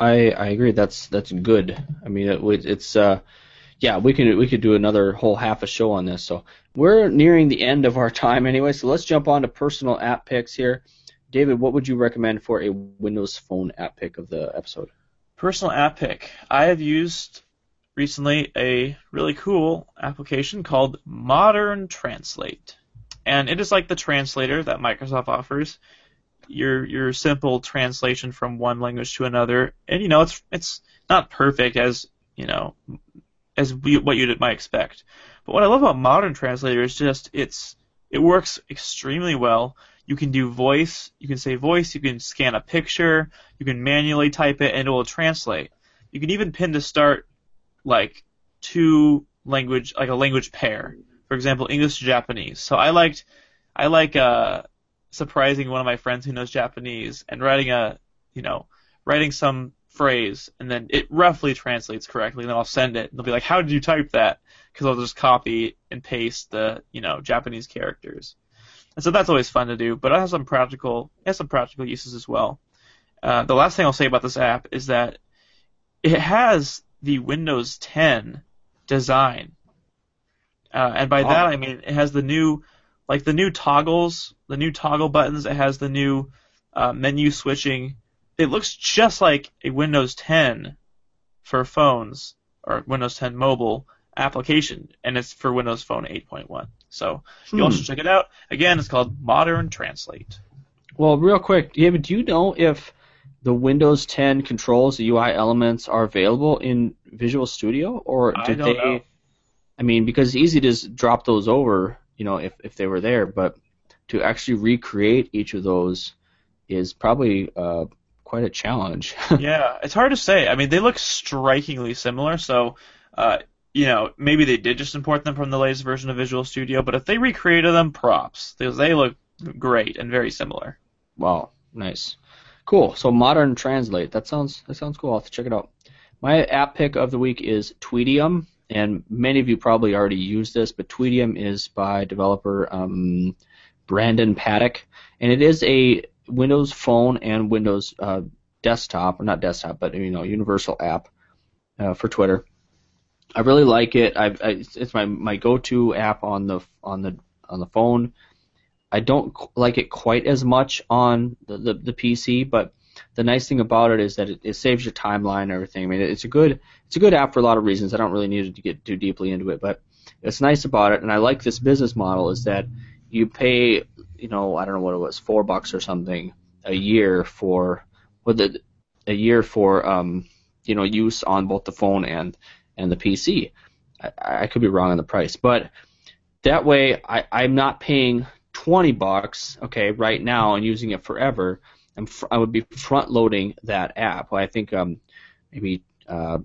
A: I I agree. That's that's good. I mean, it, it's uh, yeah, we can we could do another whole half a show on this. So we're nearing the end of our time anyway. So let's jump on to personal app picks here. David, what would you recommend for a Windows Phone app pick of the episode?
B: Personal app pick. I have used recently a really cool application called Modern Translate. And it is like the translator that Microsoft offers. Your your simple translation from one language to another. And you know, it's it's not perfect as, you know, as we, what you might expect. But what I love about Modern Translator is just it's it works extremely well. You can do voice, you can say voice, you can scan a picture, you can manually type it and it will translate. You can even pin to start like two language like a language pair. For example, English to Japanese. So I liked I like uh surprising one of my friends who knows Japanese and writing a you know, writing some phrase and then it roughly translates correctly and then I'll send it and they'll be like, How did you type that? Because I'll just copy and paste the, you know, Japanese characters. And so that's always fun to do, but it has some practical it has some practical uses as well. Uh, the last thing I'll say about this app is that it has the Windows 10 design, uh, and by that
A: Oh.
B: I mean it has the new, like the new toggles, the new toggle buttons. It has the new uh, menu switching. It looks just like a Windows 10 for phones or Windows 10 mobile application, and it's for Windows Phone 8.1. So you all
A: Hmm.
B: should check it out. Again, it's called Modern Translate.
A: Well, real quick, David, do you know if the Windows 10 controls, the UI elements, are available in Visual Studio, or
B: I
A: did
B: don't
A: they?
B: know.
A: I mean, because it's easy to just drop those over, you know, if if they were there, but to actually recreate each of those is probably uh, quite a challenge.
B: yeah, it's hard to say. I mean, they look strikingly similar, so uh, you know maybe they did just import them from the latest version of Visual Studio. But if they recreated them, props because they look great and very similar.
A: wow, nice, cool. So modern translate. That sounds that sounds cool. I'll have to check it out. My app pick of the week is Tweetium, and many of you probably already use this, but Tweetium is by developer um, Brandon Paddock, and it is a Windows Phone and Windows uh, desktop, or not desktop, but you know, universal app uh, for Twitter. I really like it. I, it's my my go-to app on the on the on the phone. I don't like it quite as much on the, the, the PC, but the nice thing about it is that it, it saves your timeline and everything. I mean, it's a good it's a good app for a lot of reasons. I don't really need to get too deeply into it, but it's nice about it, and I like this business model is that you pay, you know, I don't know what it was, four bucks or something a year for with a, a year for um, you know use on both the phone and and the PC. I, I could be wrong on the price, but that way I, I'm not paying 20 bucks, okay, right now and using it forever. I'm fr- I would be front loading that app. I think um, maybe uh,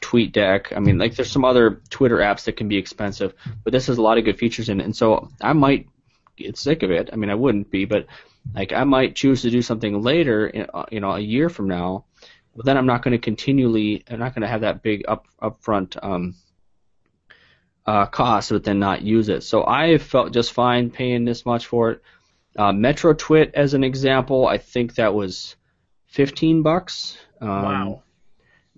A: TweetDeck. I mean, like there's some other Twitter apps that can be expensive, but this has a lot of good features in it. And so I might get sick of it. I mean, I wouldn't be, but like I might choose to do something later, you know, a year from now. But then I'm not going to continually. I'm not going to have that big up upfront um, uh, cost, but then not use it. So I felt just fine paying this much for it. Uh, Metro Twit, as an example, I think that was 15 bucks. Um,
B: wow.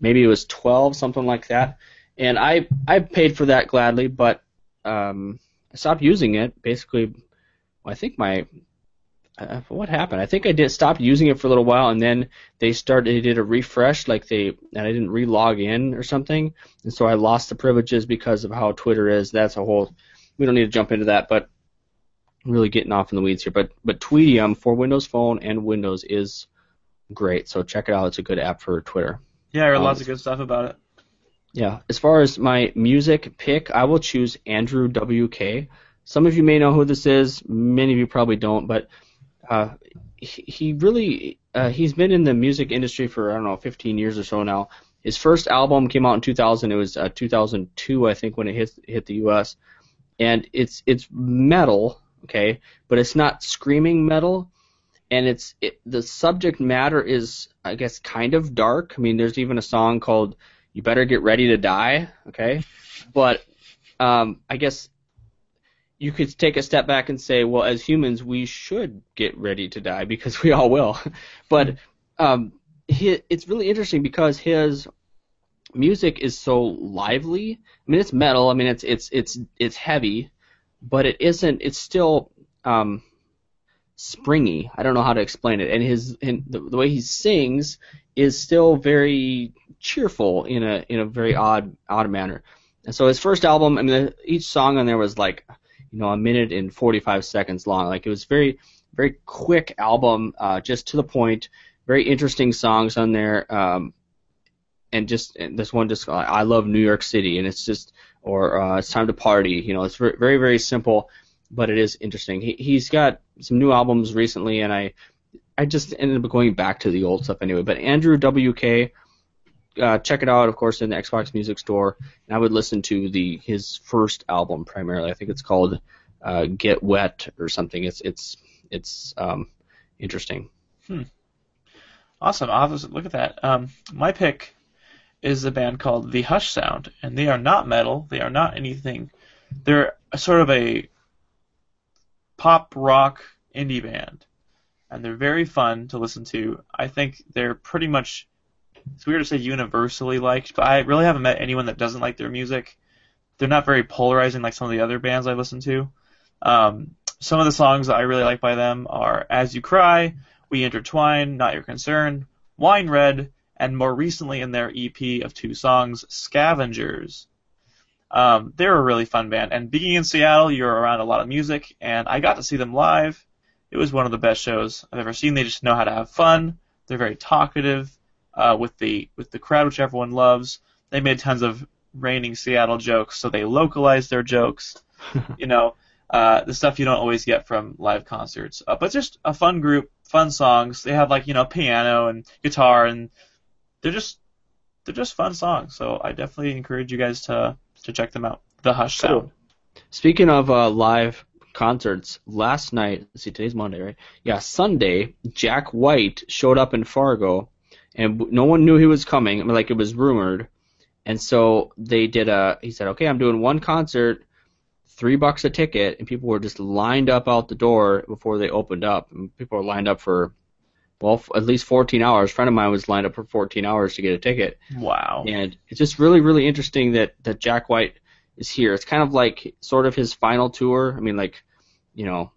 A: Maybe it was 12, something like that. And I I paid for that gladly, but um, I stopped using it. Basically, I think my uh, what happened? I think I did stop using it for a little while, and then they started. They did a refresh, like they and I didn't re-log in or something, and so I lost the privileges because of how Twitter is. That's a whole. We don't need to jump into that, but really getting off in the weeds here. But but Tweetium for Windows Phone and Windows is great. So check it out. It's a good app for Twitter.
B: Yeah, I heard
A: Um,
B: lots of good stuff about it.
A: Yeah. As far as my music pick, I will choose Andrew WK. Some of you may know who this is. Many of you probably don't, but uh, he, he really uh, he's been in the music industry for I don't know 15 years or so now. His first album came out in 2000. It was uh, 2002, I think, when it hit hit the U.S. And it's it's metal, okay, but it's not screaming metal, and it's it, the subject matter is I guess kind of dark. I mean, there's even a song called "You Better Get Ready to Die," okay, but um, I guess you could take a step back and say, well, as humans, we should get ready to die because we all will. but um, he, it's really interesting because his music is so lively. I mean, it's metal. I mean, it's it's it's it's heavy, but it isn't. It's still um, springy. I don't know how to explain it. And his and the, the way he sings is still very cheerful in a in a very odd odd manner. And so his first album, I mean, each song on there was like you know a minute and 45 seconds long. Like it was very very quick album, uh, just to the point. Very interesting songs on there. Um, and just and this one just I love New York City, and it's just or uh, it's time to party. You know, it's very very, very simple, but it is interesting. He he's got some new albums recently, and I I just ended up going back to the old stuff anyway. But Andrew WK, uh, check it out, of course, in the Xbox Music Store. And I would listen to the his first album primarily. I think it's called uh, Get Wet or something. It's it's it's um, interesting.
B: Awesome. Have to look at that. Um, my pick is a band called The Hush Sound, and they are not metal. They are not anything. They're sort of a pop rock indie band, and they're very fun to listen to. I think they're pretty much. It's weird to say universally liked, but I really haven't met anyone that doesn't like their music. They're not very polarizing like some of the other bands I listen to. Um, some of the songs that I really like by them are As You Cry, We Intertwine, Not Your Concern, Wine Red, and more recently in their EP of two songs, Scavengers. Um, they're a really fun band, and being in Seattle, you're around a lot of music, and I got to see them live. It was one of the best shows I've ever seen. They just know how to have fun. They're very talkative uh, with the with the crowd, which everyone loves. They made tons of raining Seattle jokes, so they localized their jokes. you know, uh, the stuff you don't always get from live concerts. Uh, but just a fun group, fun songs. They have like you know piano and guitar, and they're just they're just fun songs. So I definitely encourage you guys to to check them out. The Hush
A: Cool.
B: Sound.
A: Speaking of uh, live concerts, last night, see, today's Monday, right? Yeah, Sunday, Jack White showed up in Fargo, and no one knew he was coming. I mean, like it was rumored, and so they did a. He said, "Okay, I'm doing one concert, three bucks a ticket," and people were just lined up out the door before they opened up. And people were lined up for, well, at least 14 hours. A friend of mine was lined up for 14 hours to get a ticket.
B: Wow.
A: And it's just really, really interesting that that Jack White is here. It's kind of like sort of his final tour. I mean, like, you know,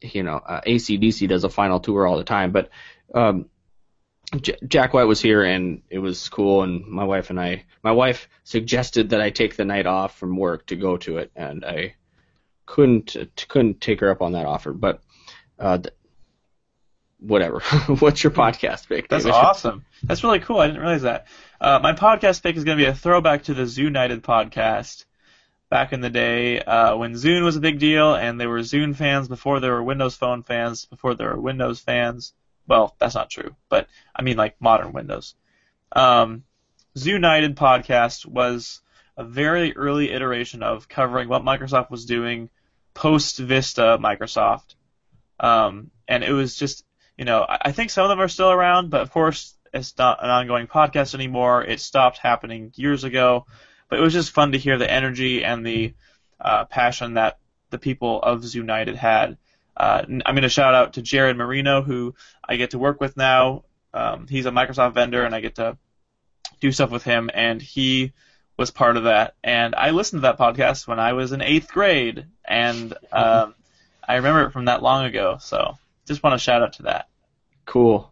A: you know, uh, ACDC does a final tour all the time, but um, J- Jack White was here and it was cool. And my wife and I, my wife suggested that I take the night off from work to go to it, and I couldn't couldn't take her up on that offer. But uh, th- whatever. What's your podcast pick?
B: That's
A: David?
B: awesome. That's really cool. I didn't realize that. Uh, my podcast pick is going to be a throwback to the Zoonited podcast. Back in the day, uh, when Zune was a big deal, and there were Zune fans before there were Windows Phone fans, before there were Windows fans. Well, that's not true, but I mean like modern Windows. Um, Zoonited podcast was a very early iteration of covering what Microsoft was doing post Vista Microsoft. Um, and it was just, you know, I, I think some of them are still around, but of course it's not an ongoing podcast anymore. It stopped happening years ago. But it was just fun to hear the energy and the uh, passion that the people of Zoonited had. Uh, I'm going to shout out to Jared Marino, who I get to work with now. Um, he's a Microsoft vendor, and I get to do stuff with him, and he was part of that. And I listened to that podcast when I was in eighth grade, and um, I remember it from that long ago. So just want to shout out to that.
A: Cool.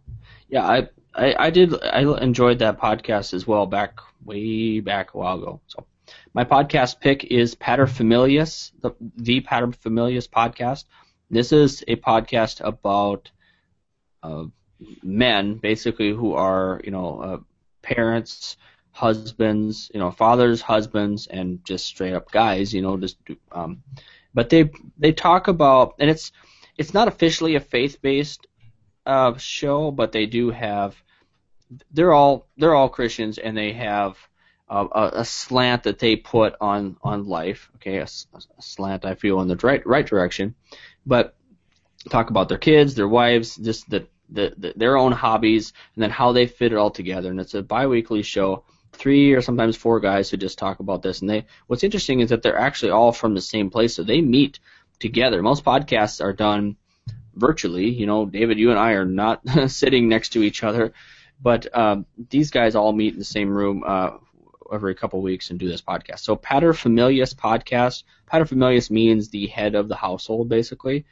A: Yeah, I, I I did I enjoyed that podcast as well back way back a while ago. So my podcast pick is Paterfamilias, the the Paterfamilias podcast. This is a podcast about uh, men, basically, who are you know uh, parents, husbands, you know fathers, husbands, and just straight up guys. You know, just um, but they they talk about and it's it's not officially a faith based uh, show, but they do have they're all they're all Christians and they have uh, a, a slant that they put on on life. Okay, a, a slant I feel in the right right direction, but talk about their kids, their wives, just the, the, the their own hobbies, and then how they fit it all together. And it's a biweekly show. Three or sometimes four guys who just talk about this. And they what's interesting is that they're actually all from the same place, so they meet together. Most podcasts are done virtually. You know, David, you and I are not sitting next to each other, but um, these guys all meet in the same room uh, every couple weeks and do this podcast. So Paterfamilias podcast. Paterfamilias means the head of the household, basically,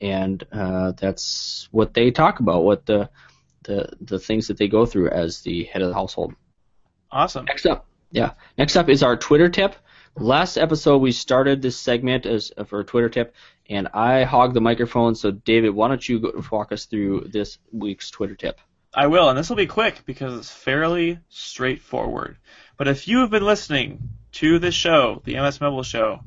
A: and uh, that's what they talk about. What the the the things that they go through as the head of the household.
B: Awesome.
A: Next up, yeah. Next up is our Twitter tip. Last episode we started this segment as for a Twitter tip, and I hogged the microphone. So David, why don't you go, walk us through this week's Twitter tip?
B: I will, and this will be quick because it's fairly straightforward. But if you have been listening to this show, the MS Mobile Show,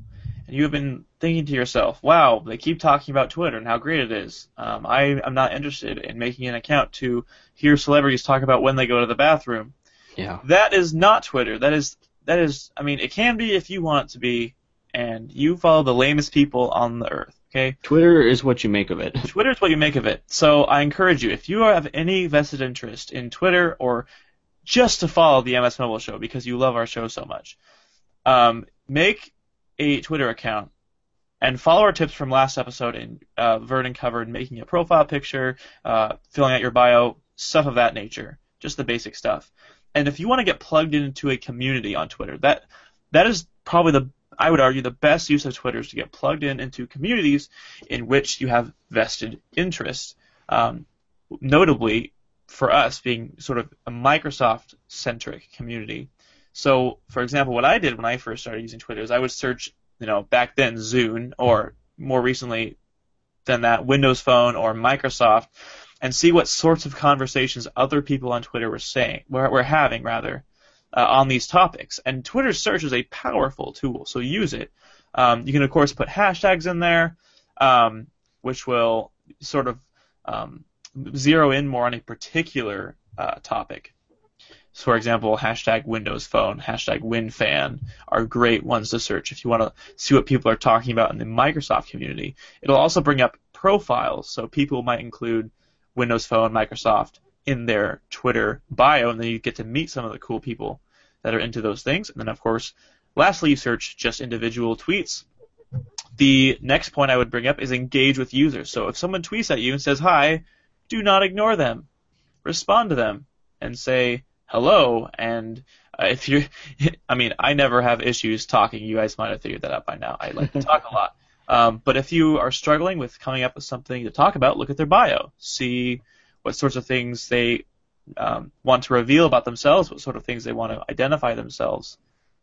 B: and you have been thinking to yourself, "Wow, they keep talking about Twitter and how great it is," um, I am not interested in making an account to hear celebrities talk about when they go to the bathroom.
A: Yeah.
B: That is not Twitter. That is that is. I mean, it can be if you want it to be, and you follow the lamest people on the earth. Okay.
A: Twitter is what you make of it.
B: Twitter is what you make of it. So I encourage you, if you have any vested interest in Twitter or just to follow the MS Mobile Show because you love our show so much, um, make a Twitter account and follow our tips from last episode. And uh, Vernon covered making a profile picture, uh, filling out your bio, stuff of that nature, just the basic stuff. And if you want to get plugged into a community on Twitter, that that is probably the I would argue the best use of Twitter is to get plugged in into communities in which you have vested interest. Um, notably, for us being sort of a Microsoft centric community. So, for example, what I did when I first started using Twitter is I would search, you know, back then Zune or more recently than that Windows Phone or Microsoft and see what sorts of conversations other people on Twitter were saying, were, were having rather, uh, on these topics. And Twitter search is a powerful tool, so use it. Um, you can of course put hashtags in there, um, which will sort of um, zero in more on a particular uh, topic. So, for example, hashtag Windows Phone, hashtag WinFan are great ones to search if you want to see what people are talking about in the Microsoft community. It'll also bring up profiles, so people might include Windows Phone, Microsoft, in their Twitter bio, and then you get to meet some of the cool people that are into those things. And then, of course, lastly, you search just individual tweets. The next point I would bring up is engage with users. So if someone tweets at you and says hi, do not ignore them. Respond to them and say hello. And uh, if you're, I mean, I never have issues talking. You guys might have figured that out by now. I like to talk a lot. Um, but if you are struggling with coming up with something to talk about, look at their bio. See what sorts of things they um, want to reveal about themselves, what sort of things they want to identify themselves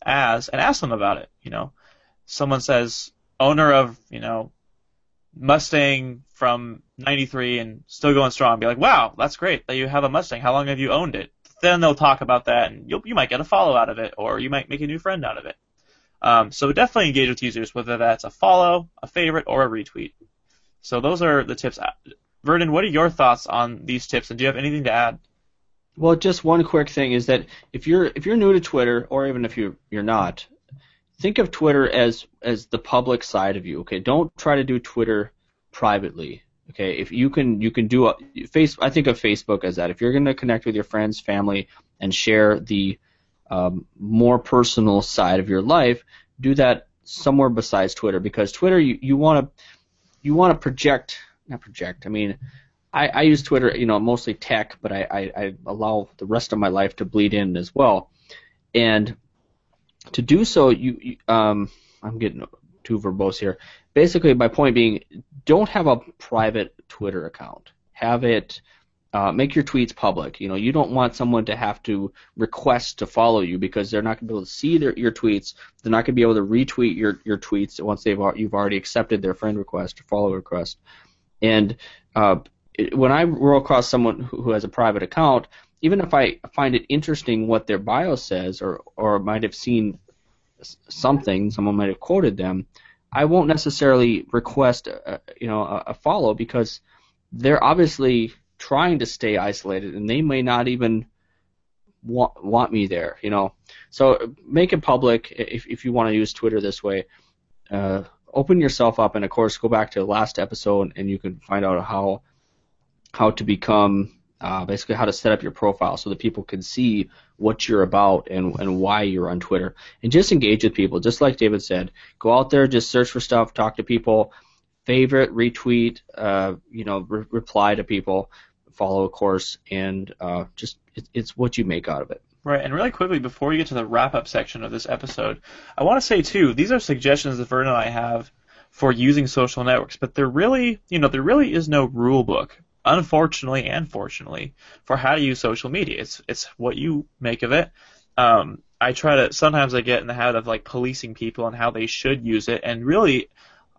B: as, and ask them about it. You know, someone says owner of you know Mustang from '93 and still going strong. Be like, wow, that's great that you have a Mustang. How long have you owned it? Then they'll talk about that, and you you might get a follow out of it, or you might make a new friend out of it. Um, so definitely engage with users, whether that's a follow, a favorite, or a retweet. So those are the tips. Vernon, what are your thoughts on these tips, and do you have anything to add?
A: Well, just one quick thing is that if you're if you're new to Twitter, or even if you you're not, think of Twitter as as the public side of you. Okay, don't try to do Twitter privately. Okay, if you can you can do a face. I think of Facebook as that. If you're going to connect with your friends, family, and share the um, more personal side of your life, do that somewhere besides Twitter because Twitter you want to you want to project not project. I mean, I, I use Twitter, you know, mostly tech, but I, I, I allow the rest of my life to bleed in as well. And to do so, you, you um, I'm getting too verbose here. Basically, my point being, don't have a private Twitter account. Have it uh, make your tweets public. You know, you don't want someone to have to request to follow you because they're not going to be able to see their, your tweets. They're not going to be able to retweet your, your tweets once they've you've already accepted their friend request or follow request. And uh, it, when I roll across someone who, who has a private account, even if I find it interesting what their bio says, or or might have seen something, someone might have quoted them, I won't necessarily request a, you know a, a follow because they're obviously trying to stay isolated and they may not even want want me there, you know. So make it public if if you want to use Twitter this way. Uh, open yourself up, and of course, go back to the last episode, and you can find out how how to become uh, basically how to set up your profile so that people can see what you're about and and why you're on Twitter, and just engage with people. Just like David said, go out there, just search for stuff, talk to people, favorite, retweet, uh, you know, re- reply to people, follow a course, and uh, just it, it's what you make out of it.
B: Right, and really quickly before we get to the wrap up section of this episode, I want to say too, these are suggestions that Vernon and I have for using social networks, but there really, you know, there really is no rule book, unfortunately and fortunately, for how to use social media. It's it's what you make of it. Um, I try to sometimes I get in the habit of like policing people and how they should use it, and really,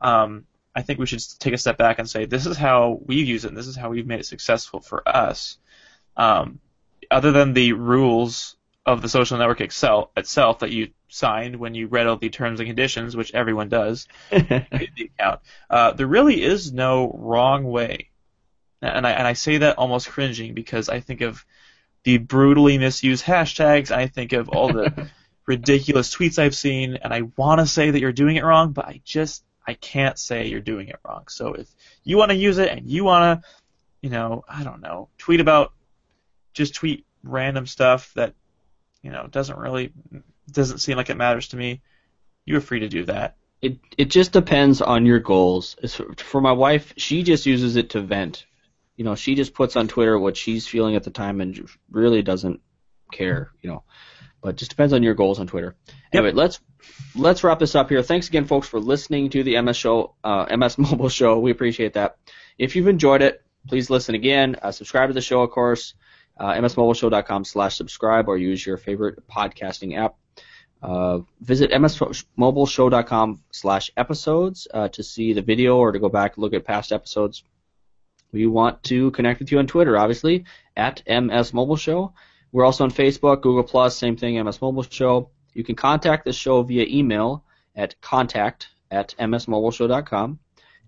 B: um, I think we should take a step back and say this is how we've used it, and this is how we've made it successful for us. Um, other than the rules of the social network itself, itself that you signed when you read all the terms and conditions, which everyone does, the account, uh, there really is no wrong way. And I, and I say that almost cringing because I think of the brutally misused hashtags. I think of all the ridiculous tweets I've seen, and I want to say that you're doing it wrong, but I just I can't say you're doing it wrong. So if you want to use it and you want to, you know, I don't know, tweet about just tweet random stuff that you know doesn't really doesn't seem like it matters to me, you are free to do that.
A: It it just depends on your goals. For my wife, she just uses it to vent. You know, she just puts on Twitter what she's feeling at the time and really doesn't care. You know, but just depends on your goals on Twitter. Anyway, yep. let's let's wrap this up here. Thanks again, folks, for listening to the MS show, uh, MS Mobile Show. We appreciate that. If you've enjoyed it, please listen again. Uh, subscribe to the show, of course uh, msmobileshow.com slash subscribe or use your favorite podcasting app. Uh, visit msmobileshow.com slash episodes uh, to see the video or to go back and look at past episodes. We want to connect with you on Twitter, obviously, at MS Mobile Show. We're also on Facebook, Google Plus, same thing, MS Mobile Show. You can contact the show via email at contact at msmobileshow.com.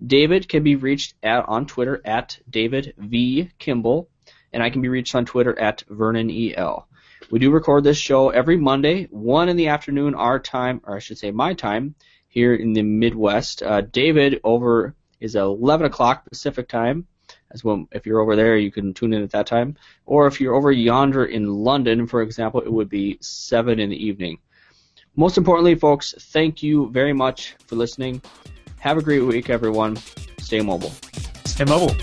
A: David can be reached at, on Twitter at David V. Kimball and I can be reached on Twitter at VernonEL. We do record this show every Monday, 1 in the afternoon, our time, or I should say my time, here in the Midwest. Uh, David over is 11 o'clock Pacific time. As well. If you're over there, you can tune in at that time. Or if you're over yonder in London, for example, it would be 7 in the evening. Most importantly, folks, thank you very much for listening. Have a great week, everyone. Stay mobile.
B: Stay mobile.